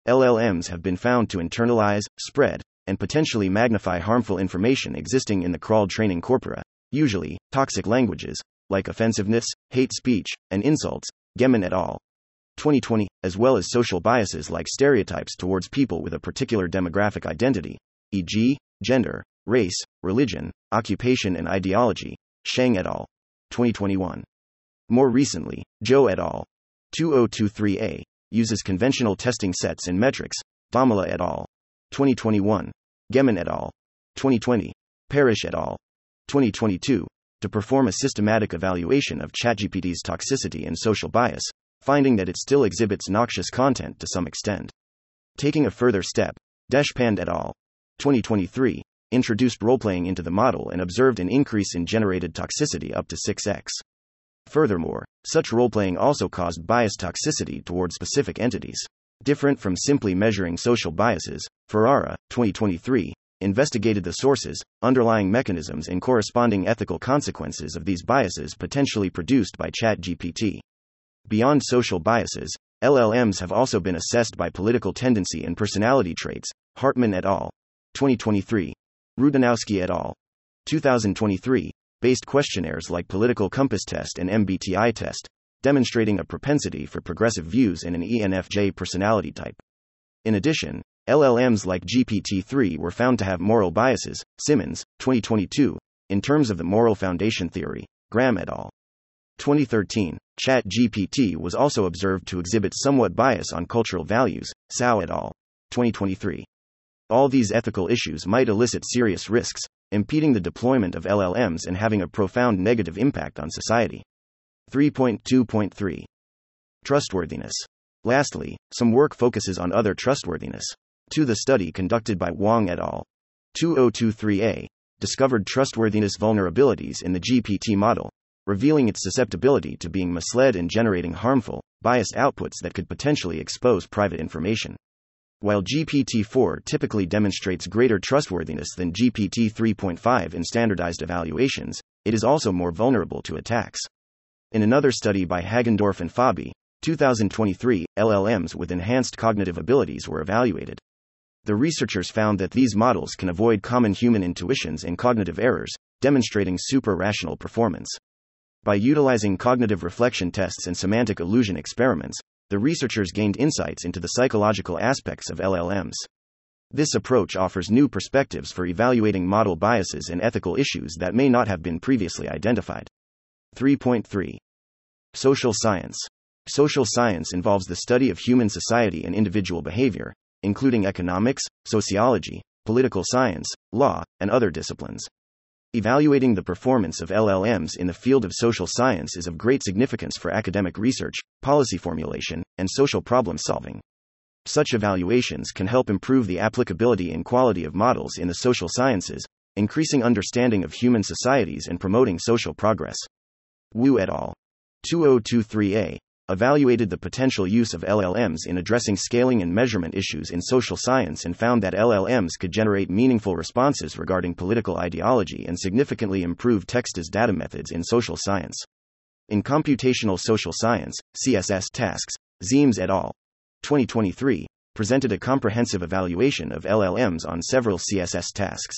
LLMs have been found to internalize, spread, and potentially magnify harmful information existing in the crawled training corpora, usually toxic languages, like offensiveness, hate speech, and insults, Gehman et al. 2020, as well as social biases like stereotypes towards people with a particular demographic identity, e.g., gender, race, religion, occupation, and ideology, Sheng et al. 2021. More recently, Zhuo et al. 2023a uses conventional testing sets and metrics, Dhamala et al. 2021, Gehman et al. 2020, Parrish et al. 2022, to perform a systematic evaluation of ChatGPT's toxicity and social bias, finding that it still exhibits noxious content to some extent. Taking a further step, Deshpande et al. 2023 introduced role playing into the model and observed an increase in generated toxicity up to 6x. Furthermore, such role playing also caused bias toxicity towards specific entities. Different from simply measuring social biases, Ferrara, 2023, investigated the sources, underlying mechanisms, and corresponding ethical consequences of these biases potentially produced by ChatGPT. Beyond social biases, LLMs have also been assessed by political tendency and personality traits, Hartmann et al. 2023. Rutinowski et al. 2023, based questionnaires like Political Compass Test and MBTI Test, demonstrating a propensity for progressive views and an ENFJ personality type. In addition, LLMs like GPT 3 were found to have moral biases, Simmons, 2022, in terms of the moral foundation theory, Graham et al. 2013, ChatGPT was also observed to exhibit somewhat bias on cultural values, Cao et al. 2023. All these ethical issues might elicit serious risks, impeding the deployment of LLMs and having a profound negative impact on society. 3.2.3 Trustworthiness. Lastly, some work focuses on other trustworthiness. To the study conducted by Wang et al. 2023a discovered trustworthiness vulnerabilities in the GPT model, revealing its susceptibility to being misled and generating harmful, biased outputs that could potentially expose private information. While GPT 4 typically demonstrates greater trustworthiness than GPT 3.5 in standardized evaluations, it is also more vulnerable to attacks. In another study by Hagendorff and Fabi, 2023, LLMs with enhanced cognitive abilities were evaluated the researchers found that these models can avoid common human intuitions and cognitive errors, demonstrating super rational performance. By utilizing cognitive reflection tests and semantic illusion experiments, the researchers gained insights into the psychological aspects of LLMs. This approach offers new perspectives for evaluating model biases and ethical issues that may not have been previously identified. 3.3 Social science. Social science involves the study of human society and individual behavior, including economics, sociology, political science, law, and other disciplines. Evaluating the performance of LLMs in the field of social science is of great significance for academic research, policy formulation, and social problem solving. Such evaluations can help improve the applicability and quality of models in the social sciences, increasing understanding of human societies and promoting social progress. Wu et al. 2023a evaluated the potential use of LLMs in addressing scaling and measurement issues in social science and found that LLMs could generate meaningful responses regarding political ideology and significantly improve text as data methods in social science. In computational social science, CSS tasks, Ziems et al. 2023 presented a comprehensive evaluation of LLMs on several CSS tasks.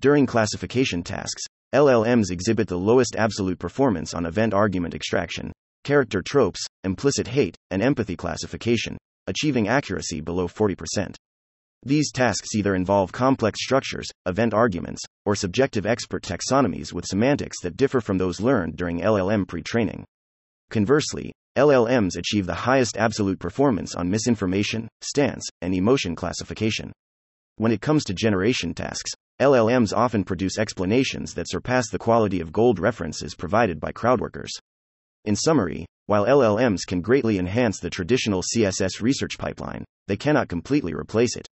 During classification tasks, LLMs exhibit the lowest absolute performance on event argument extraction, character tropes, implicit hate, and empathy classification, achieving accuracy below 40%. These tasks either involve complex structures, event arguments, or subjective expert taxonomies with semantics that differ from those learned during LLM pre training. Conversely, LLMs achieve the highest absolute performance on misinformation, stance, and emotion classification. When it comes to generation tasks, LLMs often produce explanations that surpass the quality of gold references provided by crowdworkers. In summary, while LLMs can greatly enhance the traditional CSS research pipeline, they cannot completely replace it.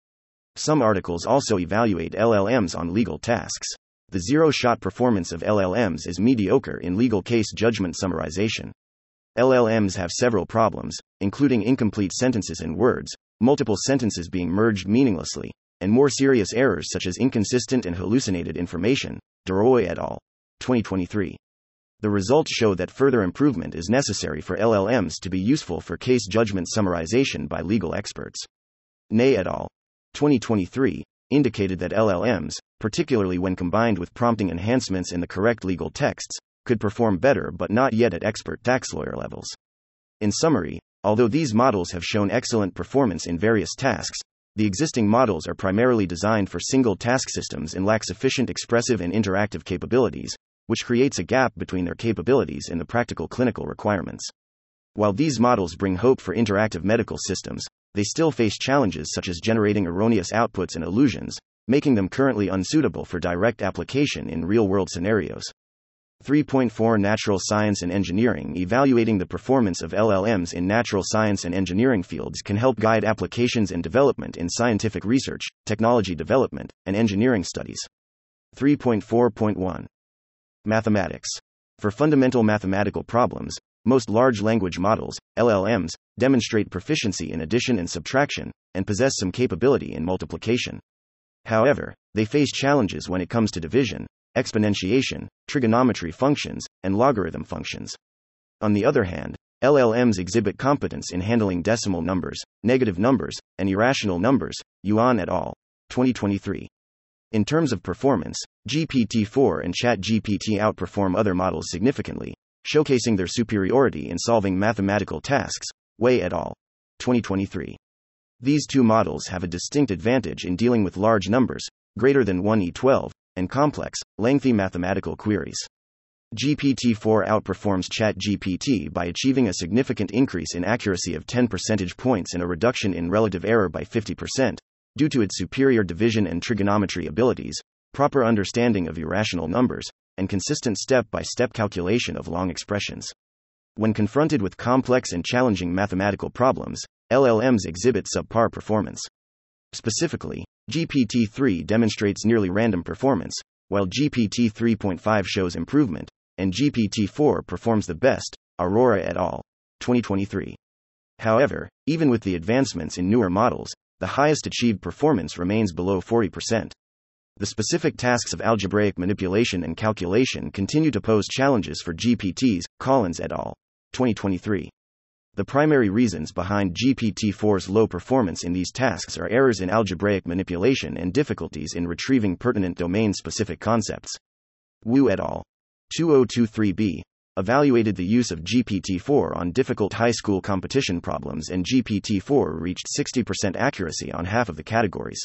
Some articles also evaluate LLMs on legal tasks. The zero shot performance of LLMs is mediocre in legal case judgment summarization. LLMs have several problems, including incomplete sentences and words, multiple sentences being merged meaninglessly, and more serious errors such as inconsistent and hallucinated information. Deroy et al. 2023 the results show that further improvement is necessary for LLMs to be useful for case judgment summarization by legal experts. Nay et al. 2023 indicated that LLMs, particularly when combined with prompting enhancements in the correct legal texts, could perform better but not yet at expert tax lawyer levels. In summary, although these models have shown excellent performance in various tasks, the existing models are primarily designed for single task systems and lack sufficient expressive and interactive capabilities, which creates a gap between their capabilities and the practical clinical requirements. While these models bring hope for interactive medical systems, they still face challenges such as generating erroneous outputs and illusions, making them currently unsuitable for direct application in real world scenarios. 3.4 Natural Science and Engineering Evaluating the performance of LLMs in natural science and engineering fields can help guide applications and development in scientific research, technology development, and engineering studies. 3.4.1 Mathematics. For fundamental mathematical problems, most large language models, LLMs, demonstrate proficiency in addition and subtraction, and possess some capability in multiplication. However, they face challenges when it comes to division, exponentiation, trigonometry functions, and logarithm functions. On the other hand, LLMs exhibit competence in handling decimal numbers, negative numbers, and irrational numbers, Yuan et al. 2023. In terms of performance, GPT 4 and ChatGPT outperform other models significantly, showcasing their superiority in solving mathematical tasks. Wei et al. 2023. These two models have a distinct advantage in dealing with large numbers, greater than 1e12, and complex, lengthy mathematical queries. GPT 4 outperforms ChatGPT by achieving a significant increase in accuracy of 10 percentage points and a reduction in relative error by 50%, due to its superior division and trigonometry abilities, proper understanding of irrational numbers, and consistent step by step calculation of long expressions. When confronted with complex and challenging mathematical problems, LLMs exhibit subpar performance. Specifically, GPT 3 demonstrates nearly random performance, while GPT 3.5 shows improvement, and GPT 4 performs the best. Arora et al. 2023. However, even with the advancements in newer models, the highest achieved performance remains below 40%. The specific tasks of algebraic manipulation and calculation continue to pose challenges for GPTs, Collins et al. 2023. The primary reasons behind GPT 4's low performance in these tasks are errors in algebraic manipulation and difficulties in retrieving pertinent domain specific concepts. Wu et al. 2023b evaluated the use of GPT 4 on difficult high school competition problems, and GPT 4 reached 60% accuracy on half of the categories.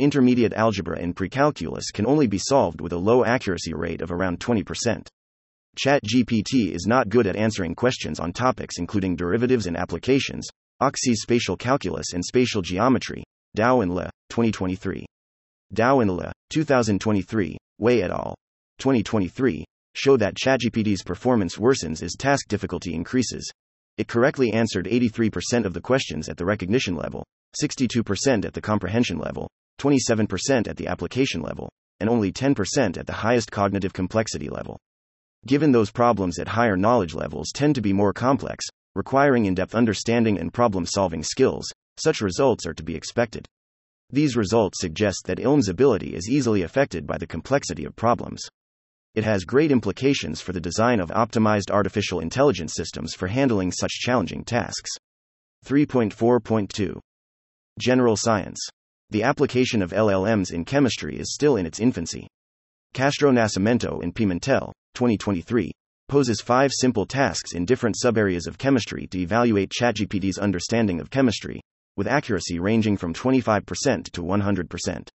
Intermediate algebra and precalculus can only be solved with a low accuracy rate of around 20%. ChatGPT is not good at answering questions on topics including derivatives and applications, Oxyz spatial calculus and spatial geometry, Dao and Le, 2023. Dao and Le, 2023, Wei et al. 2023, show that ChatGPT's performance worsens as task difficulty increases. It correctly answered 83% of the questions at the recognition level, 62% at the comprehension level, 27% at the application level, and only 10% at the highest cognitive complexity level. Given those problems at higher knowledge levels tend to be more complex, requiring in depth understanding and problem solving skills, such results are to be expected. These results suggest that ILM's ability is easily affected by the complexity of problems. It has great implications for the design of optimized artificial intelligence systems for handling such challenging tasks. 3.4.2 General Science The application of LLMs in chemistry is still in its infancy. Castro Nascimento and Pimentel, 2023, poses five simple tasks in different subareas of chemistry to evaluate ChatGPT's understanding of chemistry, with accuracy ranging from 25% to 100%.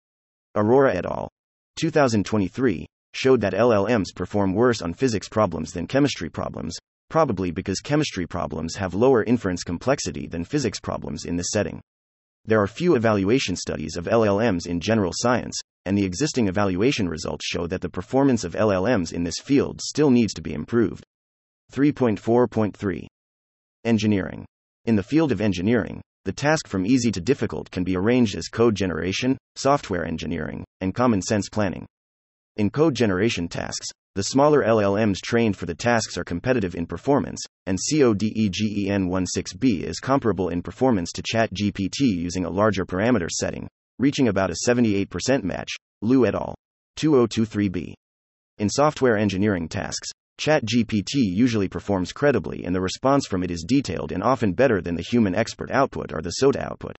Arora et al. 2023 showed that LLMs perform worse on physics problems than chemistry problems, probably because chemistry problems have lower inference complexity than physics problems in this setting. There are few evaluation studies of LLMs in general science, and the existing evaluation results show that the performance of LLMs in this field still needs to be improved. 3.4.3 Engineering. In the field of engineering, the task from easy to difficult can be arranged as code generation, software engineering, and common sense planning. In code generation tasks, the smaller LLMs trained for the tasks are competitive in performance, and CODEGEN16B is comparable in performance to ChatGPT using a larger parameter setting, reaching about a 78% match, Liu et al. 2023b. In software engineering tasks, ChatGPT usually performs credibly and the response from it is detailed and often better than the human expert output or the SOTA output.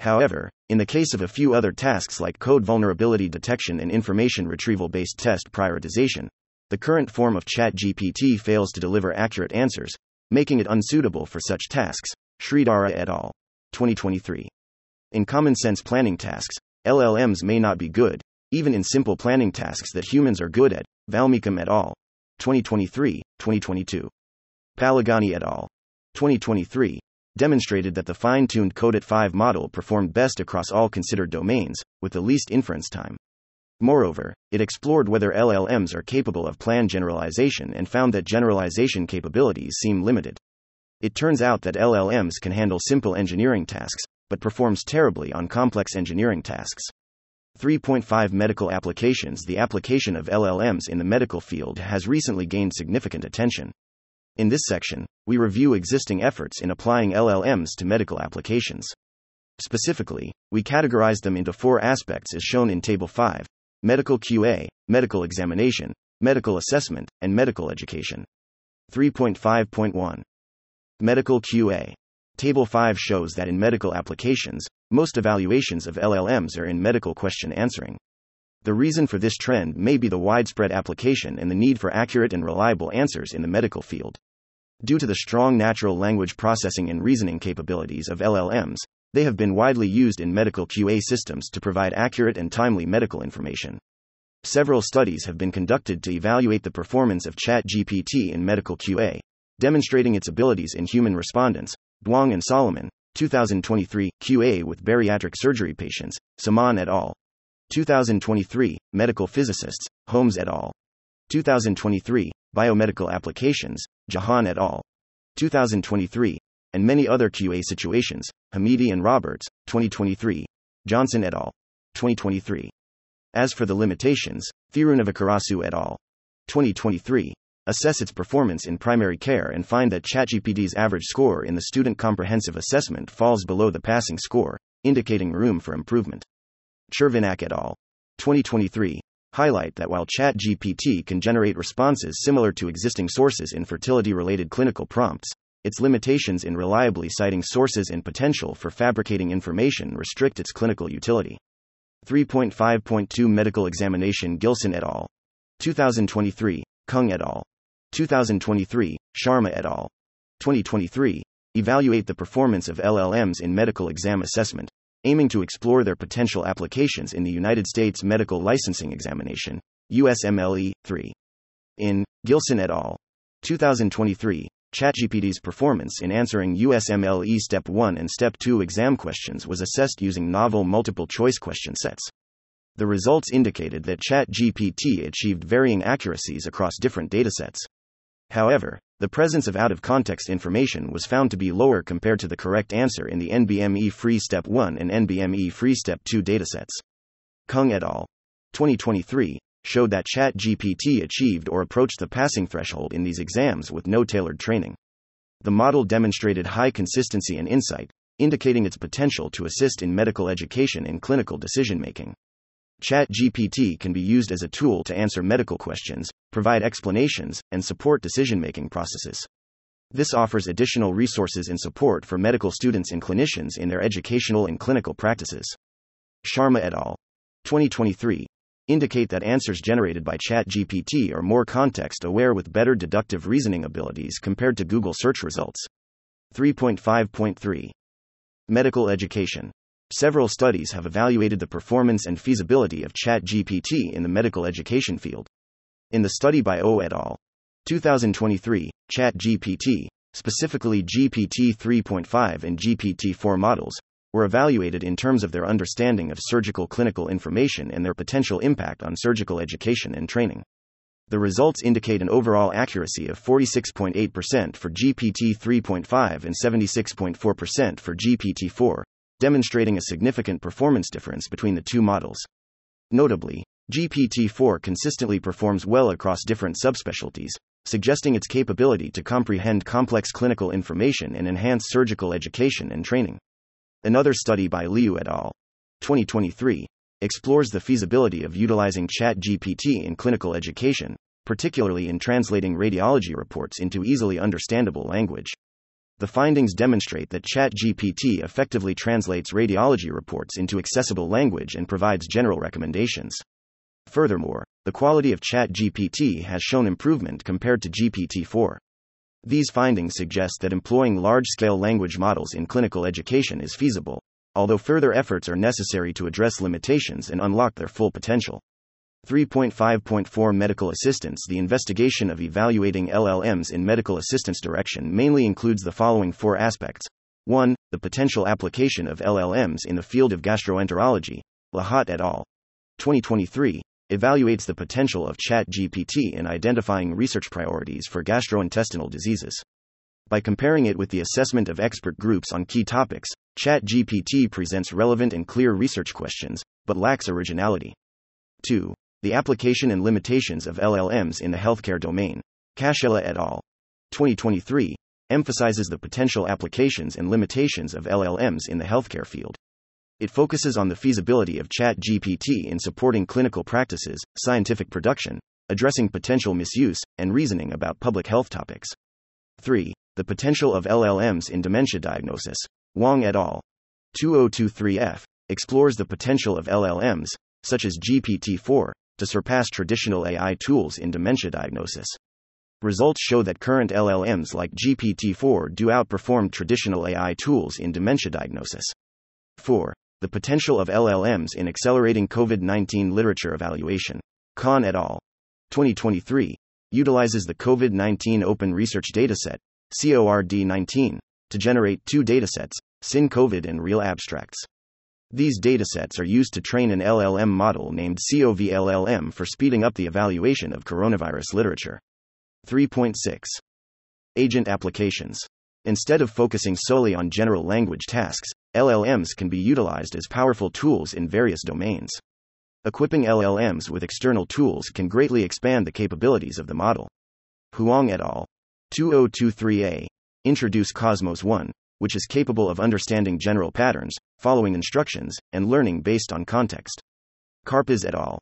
However, in the case of a few other tasks like code vulnerability detection and information retrieval based test prioritization, the current form of ChatGPT fails to deliver accurate answers, making it unsuitable for such tasks. Sridhara et al. 2023. In common sense planning tasks, LLMs may not be good, even in simple planning tasks that humans are good at. Valmeekam et al. 2023, 2022. Pallagani et al. 2023 demonstrated that the fine tuned CODET 5 model performed best across all considered domains, with the least inference time. Moreover, it explored whether LLMs are capable of plan generalization and found that generalization capabilities seem limited. It turns out that LLMs can handle simple engineering tasks, but performs terribly on complex engineering tasks. 3.5 Medical applications The application of LLMs in the medical field has recently gained significant attention. In this section, we review existing efforts in applying LLMs to medical applications. Specifically, we categorize them into four aspects as shown in Table 5 medical QA, medical examination, medical assessment, and medical education. 3.5.1 Medical QA Table 5 shows that in medical applications, most evaluations of LLMs are in medical question answering. The reason for this trend may be the widespread application and the need for accurate and reliable answers in the medical field. Due to the strong natural language processing and reasoning capabilities of LLMs, they have been widely used in medical QA systems to provide accurate and timely medical information. Several studies have been conducted to evaluate the performance of ChatGPT in medical QA, demonstrating its abilities in human respondents, Duong and Solomon, 2023, QA with bariatric surgery patients, Samaan et al. 2023, Medical Physicists, Holmes et al. 2023, Biomedical Applications, Jahan et al. 2023, and many other QA situations, Hamidi and Roberts, 2023, Johnson et al. 2023. As for the limitations, Thirunavukarasu et al. 2023, assess its performance in primary care and find that ChatGPT's average score in the student comprehensive assessment falls below the passing score, indicating room for improvement. Chervenak et al. 2023 highlight that while ChatGPT can generate responses similar to existing sources in fertility related clinical prompts, its limitations in reliably citing sources and potential for fabricating information restrict its clinical utility. 3.5.2 Medical Examination Gilson et al. 2023, Kung et al. 2023, Sharma et al. 2023, evaluate the performance of LLMs in medical exam assessment, aiming to explore their potential applications in the United States Medical Licensing Examination, USMLE 3. In Gilson et al. 2023, ChatGPT's performance in answering USMLE Step 1 and Step 2 exam questions was assessed using novel multiple choice question sets. The results indicated that ChatGPT achieved varying accuracies across different datasets. However, the presence of out of context information was found to be lower compared to the correct answer in the NBME Free Step 1 and NBME Free Step 2 datasets. Kung et al. 2023 showed that ChatGPT achieved or approached the passing threshold in these exams with no tailored training. The model demonstrated high consistency and insight, indicating its potential to assist in medical education and clinical decision making. ChatGPT can be used as a tool to answer medical questions, provide explanations, and support decision making processes. This offers additional resources and support for medical students and clinicians in their educational and clinical practices. Sharma et al. 2023 indicate that answers generated by ChatGPT are more context aware with better deductive reasoning abilities compared to Google search results. 3.5.3 Medical Education Several studies have evaluated the performance and feasibility of ChatGPT in the medical education field. In the study by O et al. 2023, ChatGPT, specifically GPT 3.5 and GPT 4 models, were evaluated in terms of their understanding of surgical clinical information and their potential impact on surgical education and training. The results indicate an overall accuracy of 46.8% for GPT 3.5 and 76.4% for GPT 4, demonstrating a significant performance difference between the two models. Notably, GPT 4 consistently performs well across different subspecialties, suggesting its capability to comprehend complex clinical information and enhance surgical education and training. Another study by Liu et al. 2023 explores the feasibility of utilizing ChatGPT in clinical education, particularly in translating radiology reports into easily understandable language. The findings demonstrate that ChatGPT effectively translates radiology reports into accessible language and provides general recommendations. Furthermore, the quality of ChatGPT has shown improvement compared to GPT 4. These findings suggest that employing large scale language models in clinical education is feasible, although further efforts are necessary to address limitations and unlock their full potential. 3.5.4 Medical Assistance The investigation of evaluating LLMs in medical assistance direction mainly includes the following four aspects 1. The potential application of LLMs in the field of gastroenterology. Lahat et al. 2023 evaluates the potential of ChatGPT in identifying research priorities for gastrointestinal diseases. By comparing it with the assessment of expert groups on key topics, ChatGPT presents relevant and clear research questions, but lacks originality. 2. The application and limitations of LLMs in the healthcare domain. Cascella et al. 2023 emphasizes the potential applications and limitations of LLMs in the healthcare field. It focuses on the feasibility of ChatGPT in supporting clinical practices, scientific production, addressing potential misuse, and reasoning about public health topics. 3. The potential of LLMs in dementia diagnosis. Wang et al. 2023F explores the potential of LLMs, such as GPT 4, to surpass traditional AI tools in dementia diagnosis. Results show that current LLMs like GPT 4 do outperform traditional AI tools in dementia diagnosis. 4. The potential of LLMs in accelerating COVID 19 literature evaluation. Khan et al. 2023 utilizes the COVID 19 Open Research Dataset, CORD 19, to generate two datasets, SIN COVID and Real Abstracts. These datasets are used to train an LLM model named COVLLM for speeding up the evaluation of coronavirus literature. 3.6 Agent Applications Instead of focusing solely on general language tasks, LLMs can be utilized as powerful tools in various domains. Equipping LLMs with external tools can greatly expand the capabilities of the model. Huang et al. 2023a introduce Kosmos 1, which is capable of understanding general patterns, following instructions, and learning based on context. Karpas et al.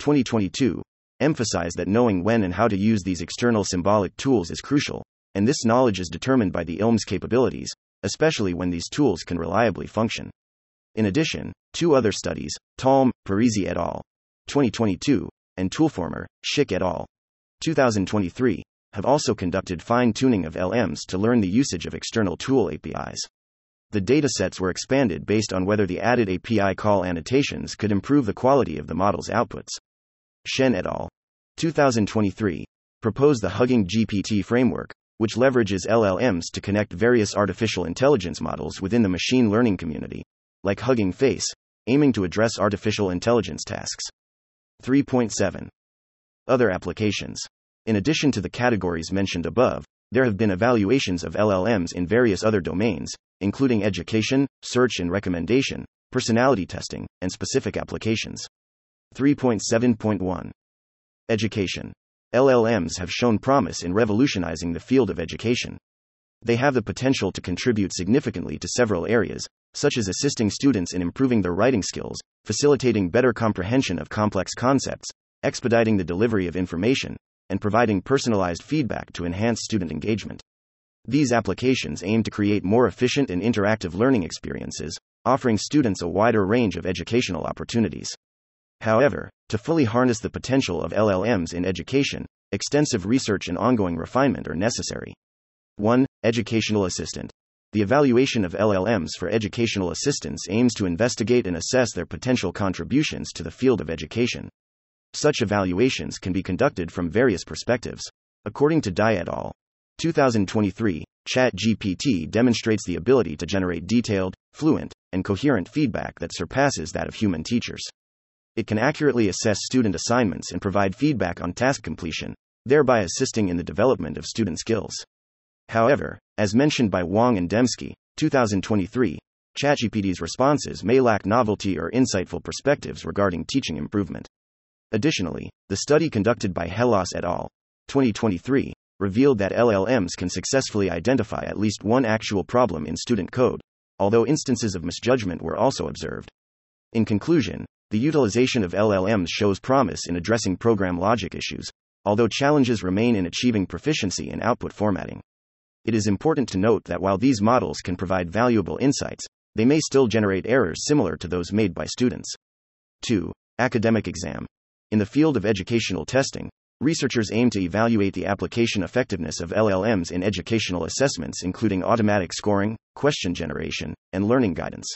2022 emphasize that knowing when and how to use these external symbolic tools is crucial, and this knowledge is determined by the ILM's capabilities, especially when these tools can reliably function. In addition, two other studies, Talm, Parisi et al. 2022, and Toolformer, Schick et al. 2023, have also conducted fine tuning of LMs to learn the usage of external tool APIs. The datasets were expanded based on whether the added API call annotations could improve the quality of the model's outputs. Shen et al. 2023 proposed the Hugging GPT framework, which leverages LLMs to connect various artificial intelligence models within the machine learning community, like Hugging Face, aiming to address artificial intelligence tasks. 3.7 Other applications. In addition to the categories mentioned above, there have been evaluations of LLMs in various other domains, including education, search and recommendation, personality testing, and specific applications. 3.7.1 Education. LLMs have shown promise in revolutionizing the field of education. They have the potential to contribute significantly to several areas, such as assisting students in improving their writing skills, facilitating better comprehension of complex concepts, expediting the delivery of information, and providing personalized feedback to enhance student engagement. These applications aim to create more efficient and interactive learning experiences, offering students a wider range of educational opportunities. However, to fully harness the potential of LLMs in education, extensive research and ongoing refinement are necessary. 1. Educational Assistant. The evaluation of LLMs for educational assistance aims to investigate and assess their potential contributions to the field of education. Such evaluations can be conducted from various perspectives. According to Dai et al. 2023, ChatGPT demonstrates the ability to generate detailed, fluent, and coherent feedback that surpasses that of human teachers. It can accurately assess student assignments and provide feedback on task completion, thereby assisting in the development of student skills. However, as mentioned by Wang and Demszky, 2023, ChatGPT's responses may lack novelty or insightful perspectives regarding teaching improvement. Additionally, the study conducted by Hellas et al. 2023 revealed that LLMs can successfully identify at least one actual problem in student code, although instances of misjudgment were also observed. In conclusion, the utilization of LLMs shows promise in addressing program logic issues, although challenges remain in achieving proficiency in output formatting it is important to note that while these models can provide valuable insights, they may still generate errors similar to those made by students. 2. Academic exam. In the field of educational testing, researchers aim to evaluate the application effectiveness of LLMs in educational assessments, including automatic scoring, question generation, and learning guidance.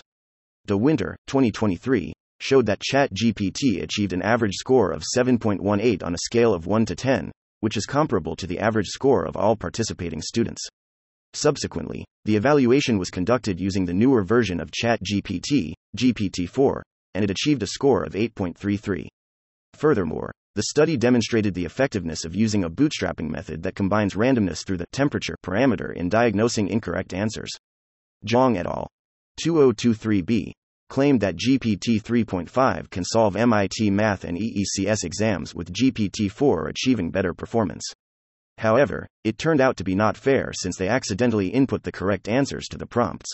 De Winter, 2023, showed that ChatGPT achieved an average score of 7.18 on a scale of 1 to 10, which is comparable to the average score of all participating students. Subsequently, the evaluation was conducted using the newer version of ChatGPT, GPT 4, and it achieved a score of 8.33. Furthermore, the study demonstrated the effectiveness of using a bootstrapping method that combines randomness through the temperature parameter in diagnosing incorrect answers. Zhang et al. 2023b claimed that GPT 3.5 can solve MIT math and EECS exams with GPT 4 achieving better performance. However, it turned out to be not fair since they accidentally input the correct answers to the prompts.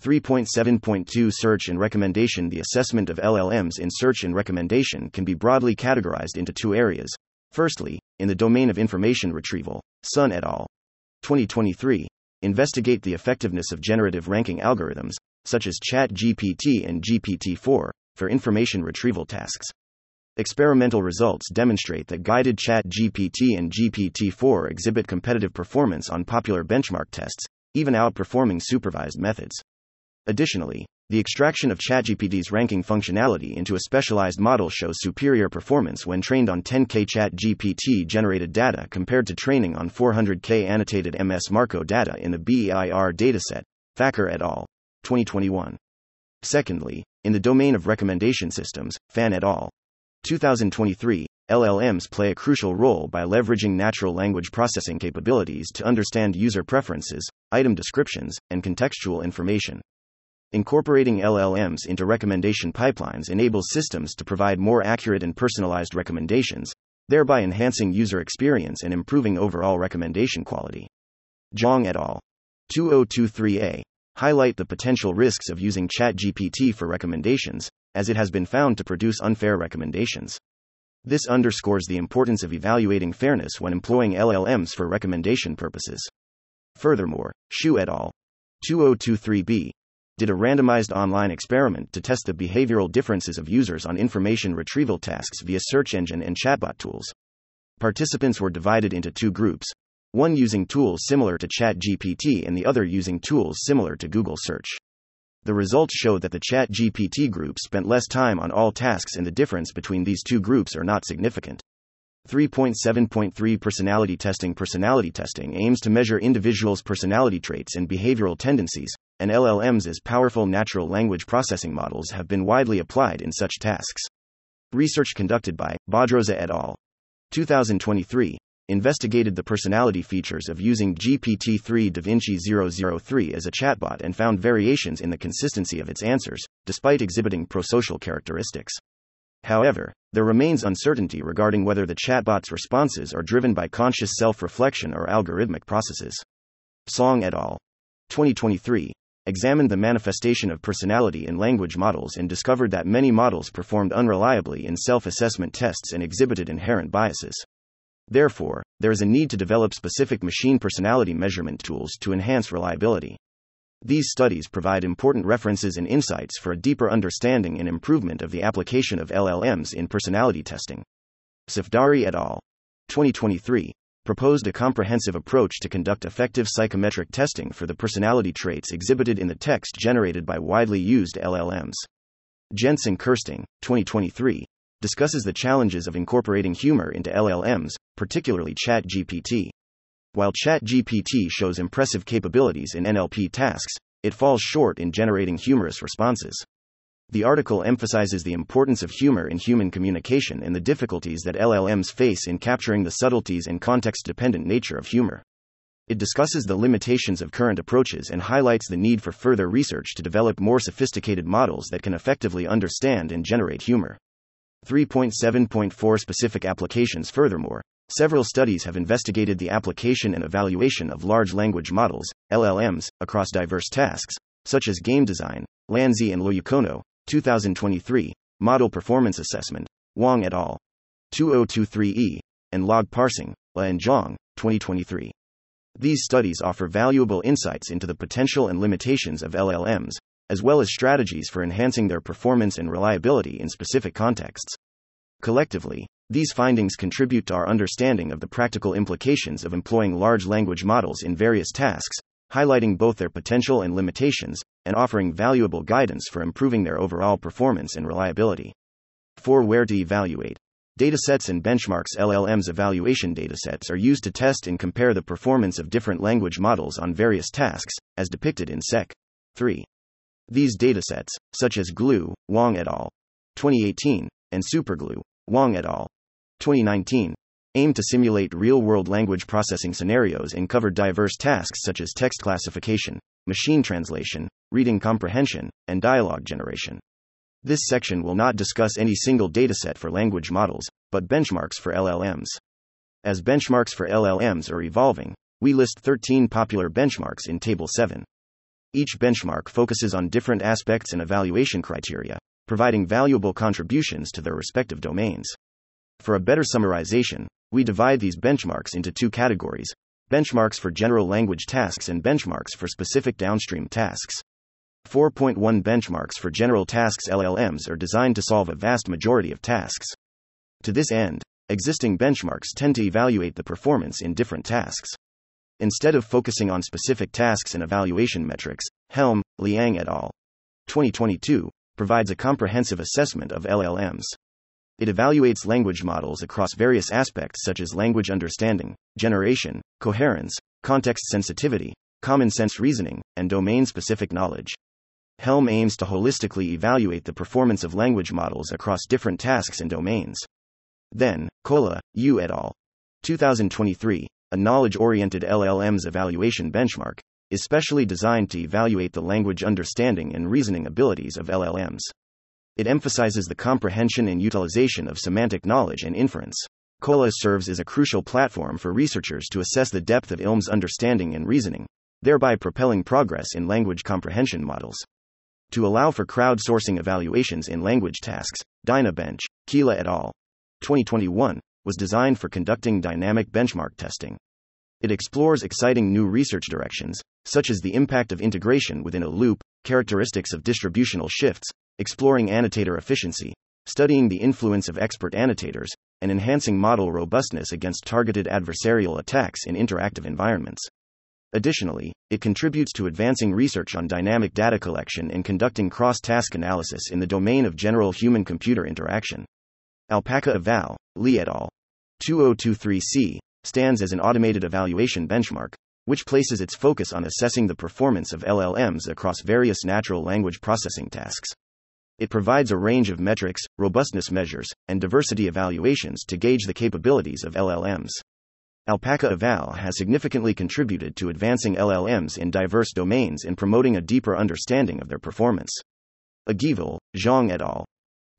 3.7.2 Search and Recommendation The assessment of LLMs in search and recommendation can be broadly categorized into two areas. Firstly, in the domain of information retrieval, Sun et al. 2023 investigate the effectiveness of generative ranking algorithms, such as ChatGPT and GPT 4, for information retrieval tasks. Experimental results demonstrate that guided ChatGPT and GPT 4 exhibit competitive performance on popular benchmark tests, even outperforming supervised methods. Additionally, the extraction of ChatGPT's ranking functionality into a specialized model shows superior performance when trained on 10K ChatGPT generated data compared to training on 400K annotated MS Marco data in the BEIR dataset, Thakur et al. 2021. Secondly, in the domain of recommendation systems, Fan et al. 2023, LLMs play a crucial role by leveraging natural language processing capabilities to understand user preferences, item descriptions, and contextual information. Incorporating LLMs into recommendation pipelines enables systems to provide more accurate and personalized recommendations, thereby enhancing user experience and improving overall recommendation quality. Zhang et al. 2023a highlight the potential risks of using ChatGPT for recommendations, as it has been found to produce unfair recommendations. This underscores the importance of evaluating fairness when employing LLMs for recommendation purposes. Furthermore, Xu et al. 2023b did a randomized online experiment to test the behavioral differences of users on information retrieval tasks via search engine and chatbot tools. Participants were divided into two groups one using tools similar to ChatGPT and the other using tools similar to Google Search. The results showed that the ChatGPT group spent less time on all tasks and the difference between these two groups are not significant. 3.7.3 Personality testing Personality testing aims to measure individuals' personality traits and behavioral tendencies, and LLMs as powerful natural language processing models have been widely applied in such tasks. Research conducted by Bodroza et al. 2023 investigated the personality features of using GPT 3 DaVinci 003 as a chatbot and found variations in the consistency of its answers, despite exhibiting prosocial characteristics. However, there remains uncertainty regarding whether the chatbot's responses are driven by conscious self reflection or algorithmic processes. Song et al. 2023 examined the manifestation of personality in language models and discovered that many models performed unreliably in self assessment tests and exhibited inherent biases. Therefore, there is a need to develop specific machine personality measurement tools to enhance reliability. These studies provide important references and insights for a deeper understanding and improvement of the application of LLMs in personality testing. Safdari et al. 2023 proposed a comprehensive approach to conduct effective psychometric testing for the personality traits exhibited in the text generated by widely used LLMs. Jentzsch Kersting, 2023, discusses the challenges of incorporating humor into LLMs, particularly ChatGPT. While ChatGPT shows impressive capabilities in NLP tasks, it falls short in generating humorous responses. The article emphasizes the importance of humor in human communication and the difficulties that LLMs face in capturing the subtleties and context dependent nature of humor. It discusses the limitations of current approaches and highlights the need for further research to develop more sophisticated models that can effectively understand and generate humor. 3.7.4 Specific applications Furthermore, several studies have investigated the application and evaluation of large language models, LLMs, across diverse tasks, such as game design. Lanzi and Loiacono, 2023, Model Performance Assessment, Wang et al. 2023e, and Log Parsing, Le and Zhang, 2023. These studies offer valuable insights into the potential and limitations of LLMs, as well as strategies for enhancing their performance and reliability in specific contexts. Collectively, these findings contribute to our understanding of the practical implications of employing large language models in various tasks, highlighting both their potential and limitations, and offering valuable guidance for improving their overall performance and reliability. 4. Where to evaluate. Datasets and benchmarks LLM's evaluation datasets are used to test and compare the performance of different language models on various tasks, as depicted in Sec. 3. These datasets, such as GLUE, Wang et al. 2018, and SuperGLUE, Wang et al. 2019, aim to simulate real world language processing scenarios and cover diverse tasks such as text classification, machine translation, reading comprehension, and dialogue generation. This section will not discuss any single dataset for language models, but benchmarks for LLMs. As benchmarks for LLMs are evolving, we list 13 popular benchmarks in Table 7. Each benchmark focuses on different aspects and evaluation criteria, providing valuable contributions to their respective domains. For a better summarization, we divide these benchmarks into two categories benchmarks for general language tasks and benchmarks for specific downstream tasks. 4.1 Benchmarks for general tasks LLMs are designed to solve a vast majority of tasks. To this end, existing benchmarks tend to evaluate the performance in different tasks. Instead of focusing on specific tasks and evaluation metrics, Helm, Liang et al. 2022 provides a comprehensive assessment of LLMs. It evaluates language models across various aspects such as language understanding, generation, coherence, context sensitivity, common sense reasoning, and domain specific knowledge. Helm aims to holistically evaluate the performance of language models across different tasks and domains. Then, KoLA, Yu et al. 2023 a knowledge oriented LLM's evaluation benchmark, is specially designed to evaluate the language understanding and reasoning abilities of LLMs. It emphasizes the comprehension and utilization of semantic knowledge and inference. KoLA serves as a crucial platform for researchers to assess the depth of LLM's understanding and reasoning, thereby propelling progress in language comprehension models. To allow for crowdsourcing evaluations in language tasks, DynaBench, Kiela et al. 2021 was designed for conducting dynamic benchmark testing. It explores exciting new research directions, such as the impact of integration within a loop, characteristics of distributional shifts, exploring annotator efficiency, studying the influence of expert annotators, and enhancing model robustness against targeted adversarial attacks in interactive environments. Additionally, it contributes to advancing research on dynamic data collection and conducting cross task analysis in the domain of general human computer interaction. Alpaca Eval, Li et al. 2023c, stands as an automated evaluation benchmark, which places its focus on assessing the performance of LLMs across various natural language processing tasks. It provides a range of metrics, robustness measures, and diversity evaluations to gauge the capabilities of LLMs. Alpaca Eval has significantly contributed to advancing LLMs in diverse domains and promoting a deeper understanding of their performance. AGIEval, Zhang et al.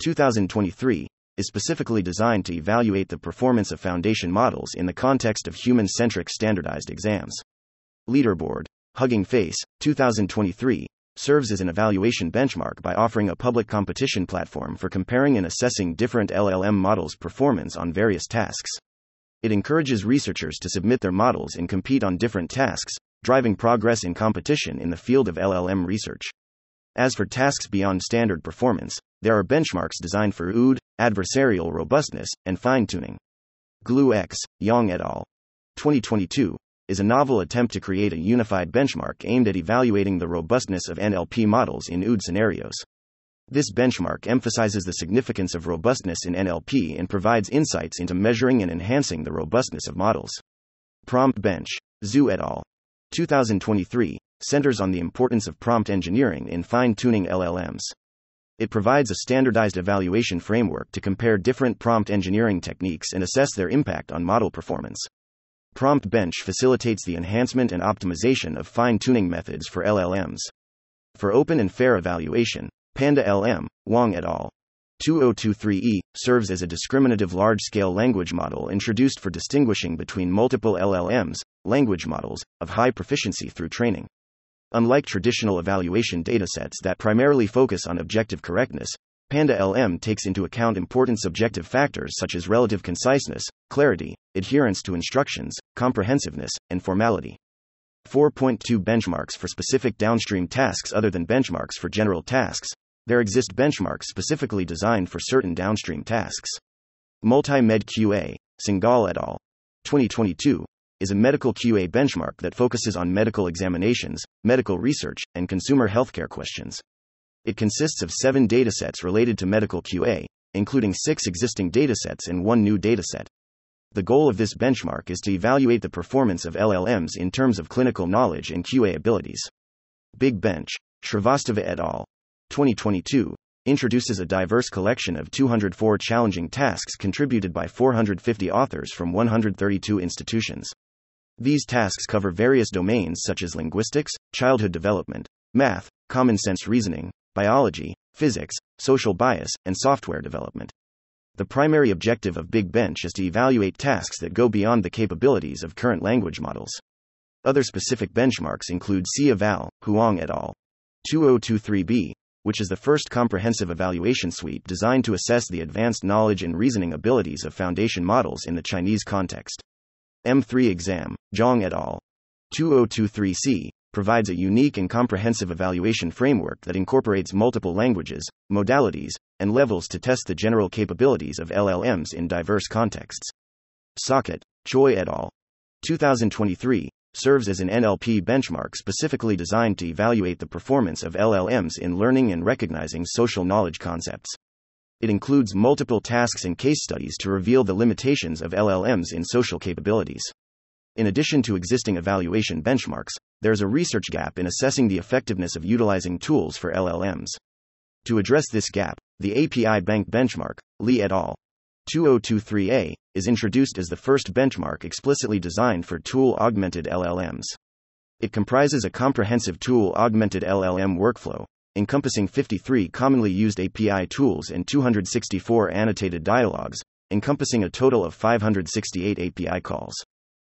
2023 is specifically designed to evaluate the performance of foundation models in the context of human centric standardized exams. Leaderboard, Hugging Face, 2023, serves as an evaluation benchmark by offering a public competition platform for comparing and assessing different LLM models' performance on various tasks. It encourages researchers to submit their models and compete on different tasks, driving progress in competition in the field of LLM research. As for tasks beyond standard performance, there are benchmarks designed for OOD, adversarial robustness, and fine tuning. Glue X, Yang et al. 2022 is a novel attempt to create a unified benchmark aimed at evaluating the robustness of NLP models in OOD scenarios. This benchmark emphasizes the significance of robustness in NLP and provides insights into measuring and enhancing the robustness of models. Prompt Bench, Zhu et al. 2023 centers on the importance of prompt engineering in fine tuning LLMs. It provides a standardized evaluation framework to compare different prompt engineering techniques and assess their impact on model performance. Prompt Bench facilitates the enhancement and optimization of fine tuning methods for LLMs. For open and fair evaluation, Panda LM, Wang et al. 2023E, serves as a discriminative large scale language model introduced for distinguishing between multiple LLMs, language models, of high proficiency through training. Unlike traditional evaluation datasets that primarily focus on objective correctness, Panda LM takes into account important subjective factors such as relative conciseness, clarity, adherence to instructions, comprehensiveness, and formality. 4.2 Benchmarks for specific downstream tasks other than benchmarks for general tasks. There exist benchmarks specifically designed for certain downstream tasks. Multi-Med QA, Singhal et al. 2022 is a medical QA benchmark that focuses on medical examinations, medical research, and consumer healthcare questions. It consists of seven datasets related to medical QA, including six existing datasets and one new dataset. The goal of this benchmark is to evaluate the performance of LLMs in terms of clinical knowledge and QA abilities. Big Bench, Srivastava et al. 2022 introduces a diverse collection of 204 challenging tasks contributed by 450 authors from 132 institutions. These tasks cover various domains such as linguistics, childhood development, math, common sense reasoning, biology, physics, social bias, and software development. The primary objective of Big Bench is to evaluate tasks that go beyond the capabilities of current language models. Other specific benchmarks include C-Eval, Huang et al. 2023b, which is the first comprehensive evaluation suite designed to assess the advanced knowledge and reasoning abilities of foundation models in the Chinese context. M3 exam, Zhang et al. 2023c, provides a unique and comprehensive evaluation framework that incorporates multiple languages, modalities, and levels to test the general capabilities of LLMs in diverse contexts. Socket, Choi et al. 2023 serves as an NLP benchmark specifically designed to evaluate the performance of LLMs in learning and recognizing social knowledge concepts. It includes multiple tasks and case studies to reveal the limitations of LLMs in social capabilities. In addition to existing evaluation benchmarks, there's a research gap in assessing the effectiveness of utilizing tools for LLMs. To address this gap, the API Bank benchmark, Li et al. 2023a, is introduced as the first benchmark explicitly designed for tool augmented LLMs. It comprises a comprehensive tool augmented LLM workflow, encompassing 53 commonly used API tools and 264 annotated dialogues, encompassing a total of 568 API calls.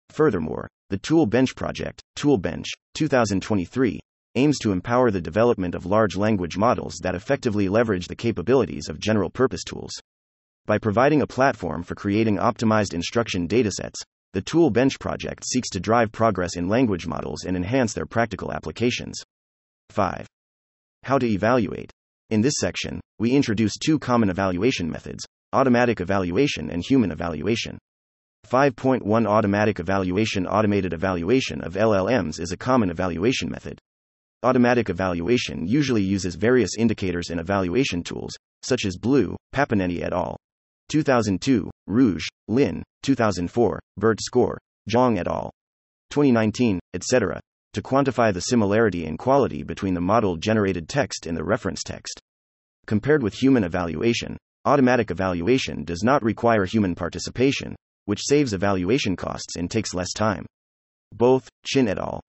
Furthermore, the Tool Bench project, ToolBench, 2023, aims to empower the development of large language models that effectively leverage the capabilities of general purpose tools. By providing a platform for creating optimized instruction datasets, the Tool Bench project seeks to drive progress in language models and enhance their practical applications. 5. How to evaluate. In this section, we introduce two common evaluation methods automatic evaluation and human evaluation. 5.1 Automatic evaluation Automated evaluation of LLMs is a common evaluation method. Automatic evaluation usually uses various indicators and evaluation tools, such as BLEU, Papineni et al. 2002, Rouge, Lin, 2004, BERT Score, Zhang et al. 2019, etc., to quantify the similarity and quality between the model generated text and the reference text. Compared with human evaluation, automatic evaluation does not require human participation, which saves evaluation costs and takes less time. Both, Qin et al.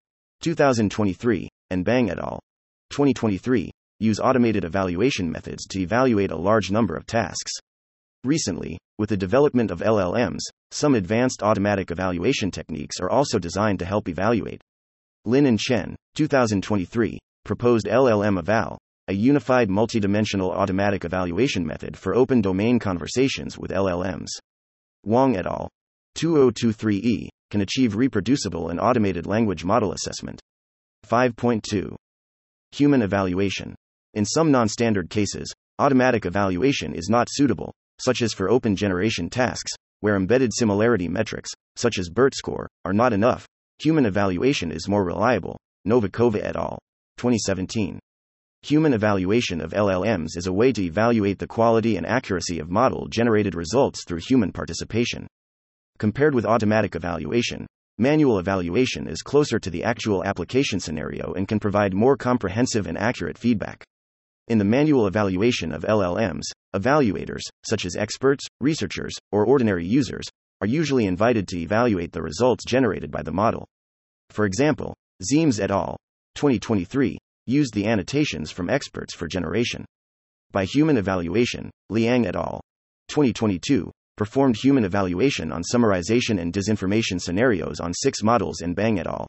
2023, and Bang et al. 2023, use automated evaluation methods to evaluate a large number of tasks. Recently, with the development of LLMs, some advanced automatic evaluation techniques are also designed to help evaluate. Lin and Chen, 2023, proposed LLM Eval, a unified multidimensional automatic evaluation method for open domain conversations with LLMs. Wang et al. 2023e can achieve reproducible and automated language model assessment. 5.2 Human evaluation. In some non standard cases, automatic evaluation is not suitable, such as for open generation tasks, where embedded similarity metrics, such as BERT score, are not enough. Human evaluation is more reliable. Novikova et al. 2017. Human evaluation of LLMs is a way to evaluate the quality and accuracy of model generated results through human participation. Compared with automatic evaluation, manual evaluation is closer to the actual application scenario and can provide more comprehensive and accurate feedback. In the manual evaluation of LLMs, evaluators, such as experts, researchers, or ordinary users, are usually invited to evaluate the results generated by the model. For example, Ziems et al. 2023 used the annotations from experts for generation. By human evaluation, Liang et al. 2022 performed human evaluation on summarization and disinformation scenarios on six models in Bang et al.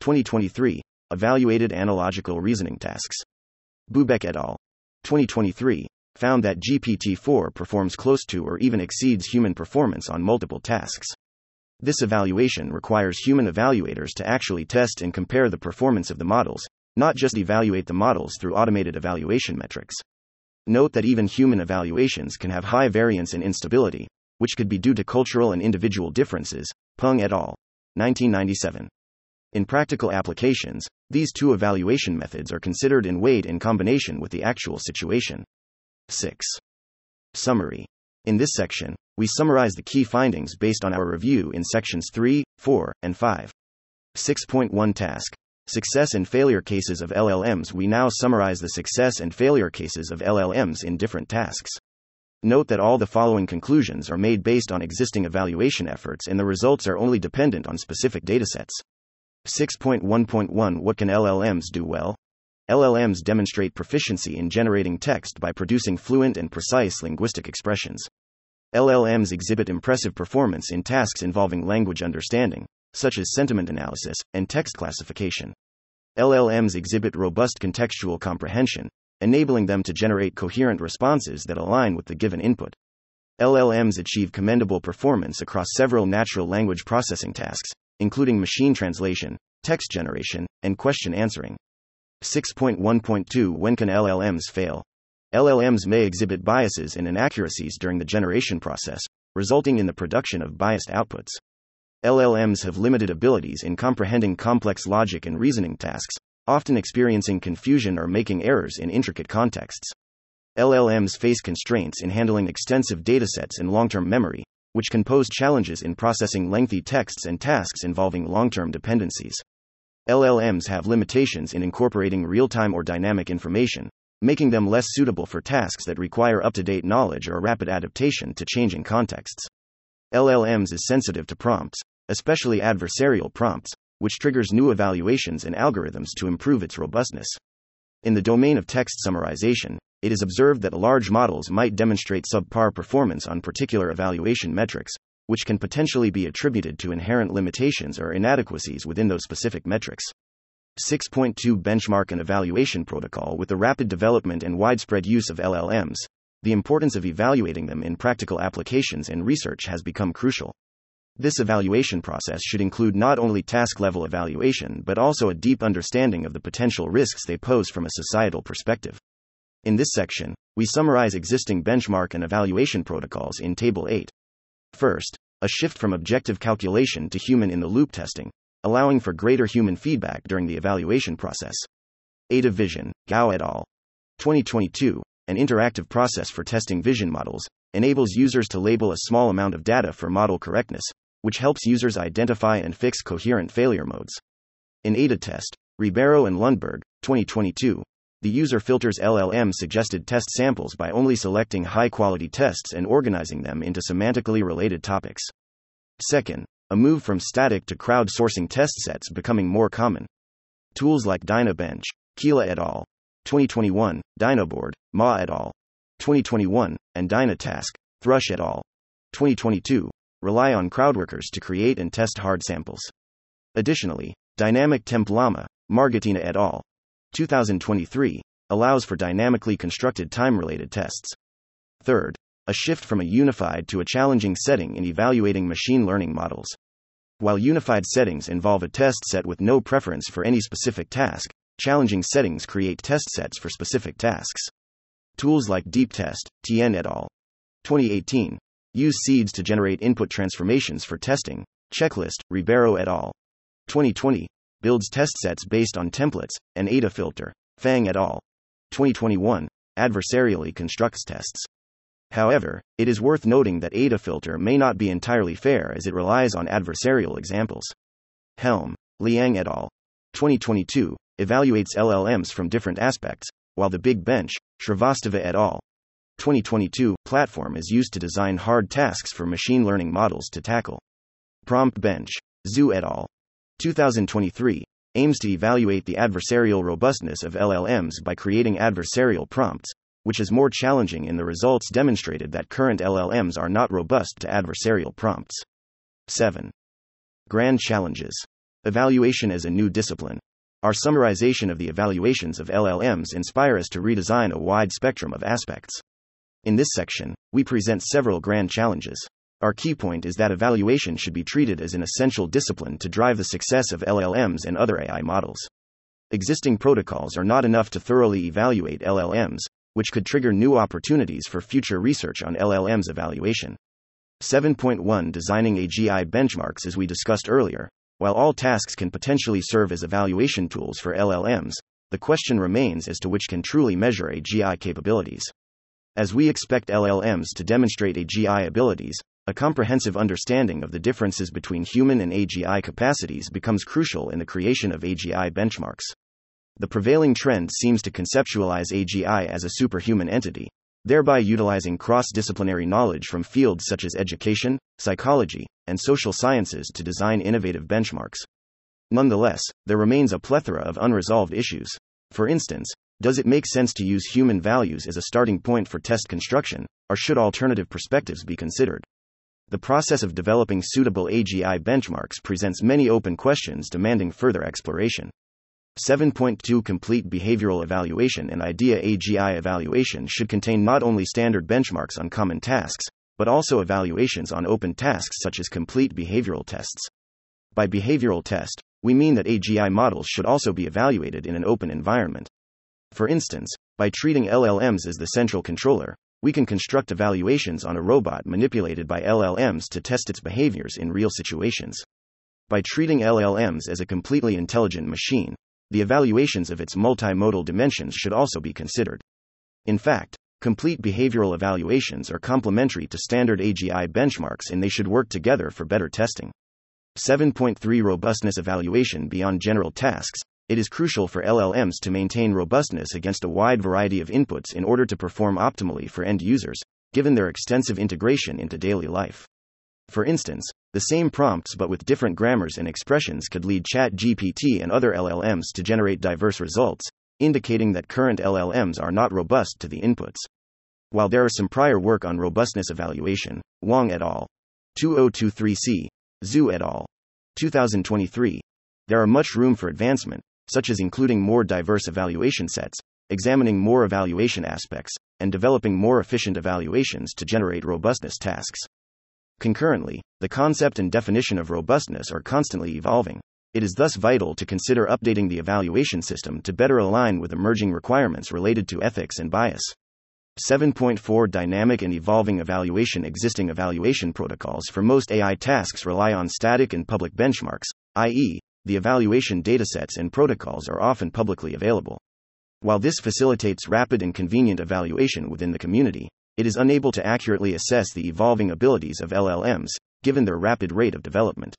2023 evaluated analogical reasoning tasks. Bubeck et al. 2023 found that GPT 4 performs close to or even exceeds human performance on multiple tasks. This evaluation requires human evaluators to actually test and compare the performance of the models, not just evaluate the models through automated evaluation metrics. Note that even human evaluations can have high variance and instability, which could be due to cultural and individual differences. Peng et al. 1997. In practical applications, these two evaluation methods are considered and weighed in combination with the actual situation. 6. Summary. In this section, we summarize the key findings based on our review in sections 3, 4, and 5. 6.1 Task Success and failure cases of LLMs. We now summarize the success and failure cases of LLMs in different tasks. Note that all the following conclusions are made based on existing evaluation efforts and the results are only dependent on specific datasets. 6.1.1 What can LLMs do well? LLMs demonstrate proficiency in generating text by producing fluent and precise linguistic expressions. LLMs exhibit impressive performance in tasks involving language understanding, such as sentiment analysis and text classification. LLMs exhibit robust contextual comprehension, enabling them to generate coherent responses that align with the given input. LLMs achieve commendable performance across several natural language processing tasks, including machine translation, text generation, and question answering. 6.1.2 When can LLMs fail? LLMs may exhibit biases and inaccuracies during the generation process, resulting in the production of biased outputs. LLMs have limited abilities in comprehending complex logic and reasoning tasks, often experiencing confusion or making errors in intricate contexts. LLMs face constraints in handling extensive datasets and long term memory, which can pose challenges in processing lengthy texts and tasks involving long term dependencies. LLMs have limitations in incorporating real time or dynamic information, making them less suitable for tasks that require up to date knowledge or rapid adaptation to changing contexts. LLMs is sensitive to prompts, especially adversarial prompts, which triggers new evaluations and algorithms to improve its robustness. In the domain of text summarization, it is observed that large models might demonstrate subpar performance on particular evaluation metrics, which can potentially be attributed to inherent limitations or inadequacies within those specific metrics. 6.2 Benchmark and Evaluation Protocol With the rapid development and widespread use of LLMs, the importance of evaluating them in practical applications and research has become crucial. This evaluation process should include not only task level evaluation but also a deep understanding of the potential risks they pose from a societal perspective. In this section, we summarize existing benchmark and evaluation protocols in Table 8. First, a shift from objective calculation to human in the loop testing, allowing for greater human feedback during the evaluation process. Ada Vision, Gao et al. 2022, an interactive process for testing vision models, enables users to label a small amount of data for model correctness, which helps users identify and fix coherent failure modes. In ADA test, Ribeiro and Lundberg, 2022, the user filters LLM suggested test samples by only selecting high quality tests and organizing them into semantically related topics. Second, a move from static to crowdsourcing test sets becoming more common. Tools like DynaBench, Kiela et al., 2021, DynaBoard, Ma et al., 2021, and DynaTask, Thrush et al., 2022, rely on crowdworkers to create and test hard samples. Additionally, Dynamic TempLAMA, Margatina et al., 2023, allows for dynamically constructed time related tests. Third, a shift from a unified to a challenging setting in evaluating machine learning models. While unified settings involve a test set with no preference for any specific task, challenging settings create test sets for specific tasks. Tools like DeepTest, Tian et al. 2018, use seeds to generate input transformations for testing. Checklist, Ribeiro et al. 2020, builds test sets based on templates, and ADA filter, Phang et al. 2021, adversarially constructs tests. However, it is worth noting that ADA filter may not be entirely fair as it relies on adversarial examples. Helm, Liang et al. 2022 evaluates LLMs from different aspects, while the Big Bench, Srivastava et al. 2022 platform is used to design hard tasks for machine learning models to tackle. Prompt Bench, Zhu et al. 2023 aims to evaluate the adversarial robustness of LLMs by creating adversarial prompts, which is more challenging in the results demonstrated that current LLMs are not robust to adversarial prompts. 7. Grand Challenges Evaluation as a new discipline. Our summarization of the evaluations of LLMs inspire us to redesign a wide spectrum of aspects. In this section, we present several grand challenges. Our key point is that evaluation should be treated as an essential discipline to drive the success of LLMs and other AI models. Existing protocols are not enough to thoroughly evaluate LLMs, which could trigger new opportunities for future research on LLMs evaluation. 7.1 Designing AGI benchmarks As we discussed earlier, while all tasks can potentially serve as evaluation tools for LLMs, the question remains as to which can truly measure AGI capabilities. As we expect LLMs to demonstrate AGI abilities, a comprehensive understanding of the differences between human and AGI capacities becomes crucial in the creation of AGI benchmarks. The prevailing trend seems to conceptualize AGI as a superhuman entity, thereby utilizing cross disciplinary knowledge from fields such as education, psychology, and social sciences to design innovative benchmarks. Nonetheless, there remains a plethora of unresolved issues. For instance, does it make sense to use human values as a starting point for test construction, or should alternative perspectives be considered? The process of developing suitable AGI benchmarks presents many open questions demanding further exploration. 7.2 Complete behavioral evaluation and IDEA AGI evaluation should contain not only standard benchmarks on common tasks, but also evaluations on open tasks such as complete behavioral tests. By behavioral test, we mean that AGI models should also be evaluated in an open environment. For instance, by treating LLMs as the central controller, we can construct evaluations on a robot manipulated by LLMs to test its behaviors in real situations. By treating LLMs as a completely intelligent machine, the evaluations of its multimodal dimensions should also be considered. In fact, complete behavioral evaluations are complementary to standard AGI benchmarks and they should work together for better testing. 7.3 Robustness evaluation beyond general tasks it is crucial for LLMs to maintain robustness against a wide variety of inputs in order to perform optimally for end users, given their extensive integration into daily life. For instance, the same prompts but with different grammars and expressions could lead ChatGPT and other LLMs to generate diverse results, indicating that current LLMs are not robust to the inputs. While there is some prior work on robustness evaluation, Wang et al. 2023c, Zhu et al. 2023, there are much room for advancement, such as including more diverse evaluation sets, examining more evaluation aspects, and developing more efficient evaluations to generate robustness tasks. Concurrently, the concept and definition of robustness are constantly evolving. It is thus vital to consider updating the evaluation system to better align with emerging requirements related to ethics and bias. 7.4 Dynamic and evolving evaluation Existing evaluation protocols for most AI tasks rely on static and public benchmarks, i.e., the evaluation datasets and protocols are often publicly available. While this facilitates rapid and convenient evaluation within the community, it is unable to accurately assess the evolving abilities of LLMs, given their rapid rate of development.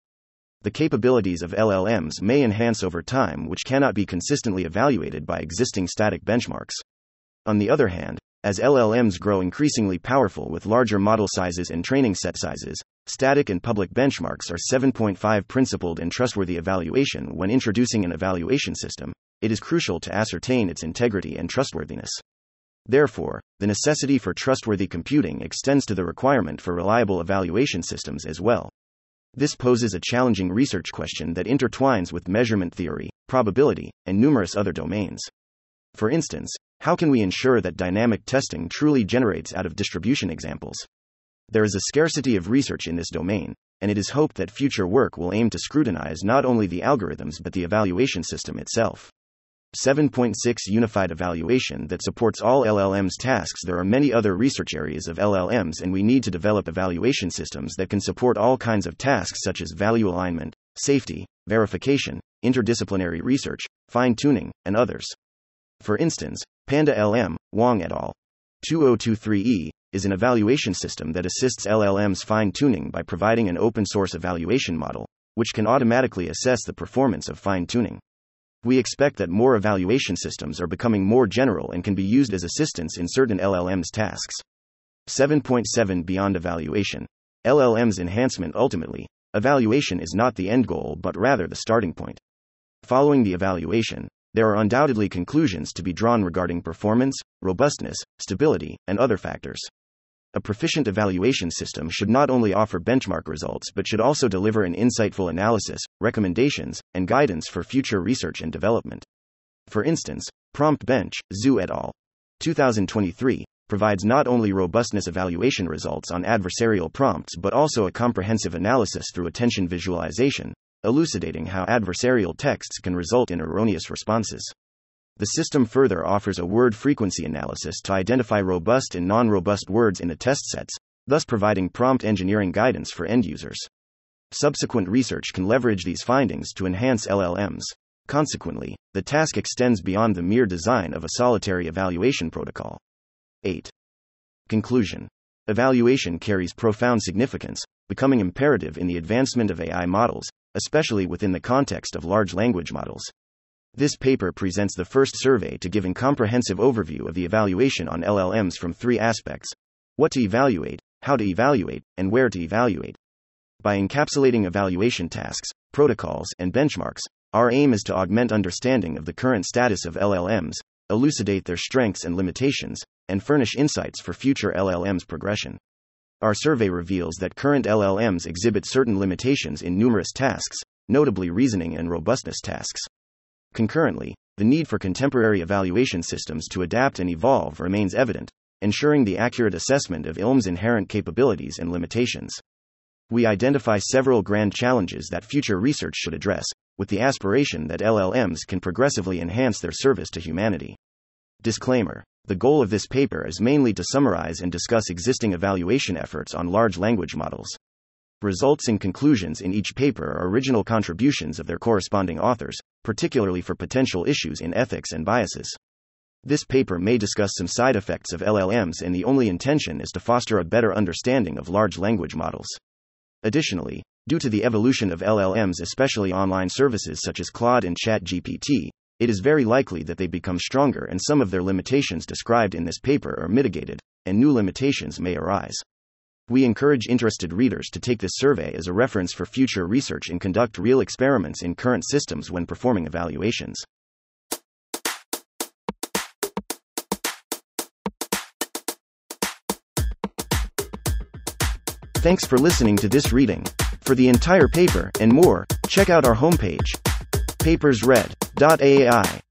The capabilities of LLMs may enhance over time, which cannot be consistently evaluated by existing static benchmarks. On the other hand, as LLMs grow increasingly powerful with larger model sizes and training set sizes, static and public benchmarks are 7.5 principled and trustworthy evaluation when introducing an evaluation system. It is crucial to ascertain its integrity and trustworthiness. Therefore, the necessity for trustworthy computing extends to the requirement for reliable evaluation systems as well. This poses a challenging research question that intertwines with measurement theory, probability, and numerous other domains. For instance, how can we ensure that dynamic testing truly generates out of distribution examples? There is a scarcity of research in this domain, and it is hoped that future work will aim to scrutinize not only the algorithms but the evaluation system itself. 7.6 Unified evaluation that supports all LLM's tasks. There are many other research areas of LLMs, and we need to develop evaluation systems that can support all kinds of tasks such as value alignment, safety, verification, interdisciplinary research, fine tuning, and others. For instance, Panda LM, Wang et al. 2023e, is an evaluation system that assists LLM's fine tuning by providing an open source evaluation model, which can automatically assess the performance of fine tuning. We expect that more evaluation systems are becoming more general and can be used as assistants in certain LLM's tasks. 7.7 Beyond evaluation. LLM's enhancement ultimately, evaluation is not the end goal but rather the starting point. Following the evaluation, there are undoubtedly conclusions to be drawn regarding performance, robustness, stability, and other factors. A proficient evaluation system should not only offer benchmark results but should also deliver an insightful analysis, recommendations, and guidance for future research and development. For instance, Prompt Bench, Zhu et al. 2023 provides not only robustness evaluation results on adversarial prompts but also a comprehensive analysis through attention visualization, elucidating how adversarial texts can result in erroneous responses. The system further offers a word frequency analysis to identify robust and non robust words in the test sets, thus providing prompt engineering guidance for end users. Subsequent research can leverage these findings to enhance LLMs. Consequently, the task extends beyond the mere design of a solitary evaluation protocol. 8. Conclusion Evaluation carries profound significance, becoming imperative in the advancement of AI models, especially within the context of large language models. This paper presents the first survey to give a comprehensive overview of the evaluation on LLMs from three aspects what to evaluate, how to evaluate, and where to evaluate. By encapsulating evaluation tasks, protocols, and benchmarks, our aim is to augment understanding of the current status of LLMs, elucidate their strengths and limitations, and furnish insights for future LLMs progression. Our survey reveals that current LLMs exhibit certain limitations in numerous tasks, notably reasoning and robustness tasks. Concurrently, the need for contemporary evaluation systems to adapt and evolve remains evident, ensuring the accurate assessment of LLM's inherent capabilities and limitations. We identify several grand challenges that future research should address, with the aspiration that LLMs can progressively enhance their service to humanity. Disclaimer the goal of this paper is mainly to summarize and discuss existing evaluation efforts on large language models. Results and conclusions in each paper are original contributions of their corresponding authors, particularly for potential issues in ethics and biases. This paper may discuss some side effects of LLMs, and the only intention is to foster a better understanding of large language models. Additionally, due to the evolution of LLMs, especially online services such as Claude and ChatGPT, it is very likely that they become stronger and some of their limitations described in this paper are mitigated, and new limitations may arise. We encourage interested readers to take this survey as a reference for future research and conduct real experiments in current systems when performing evaluations. Thanks for listening to this reading. For the entire paper and more, check out our homepage papersread.ai.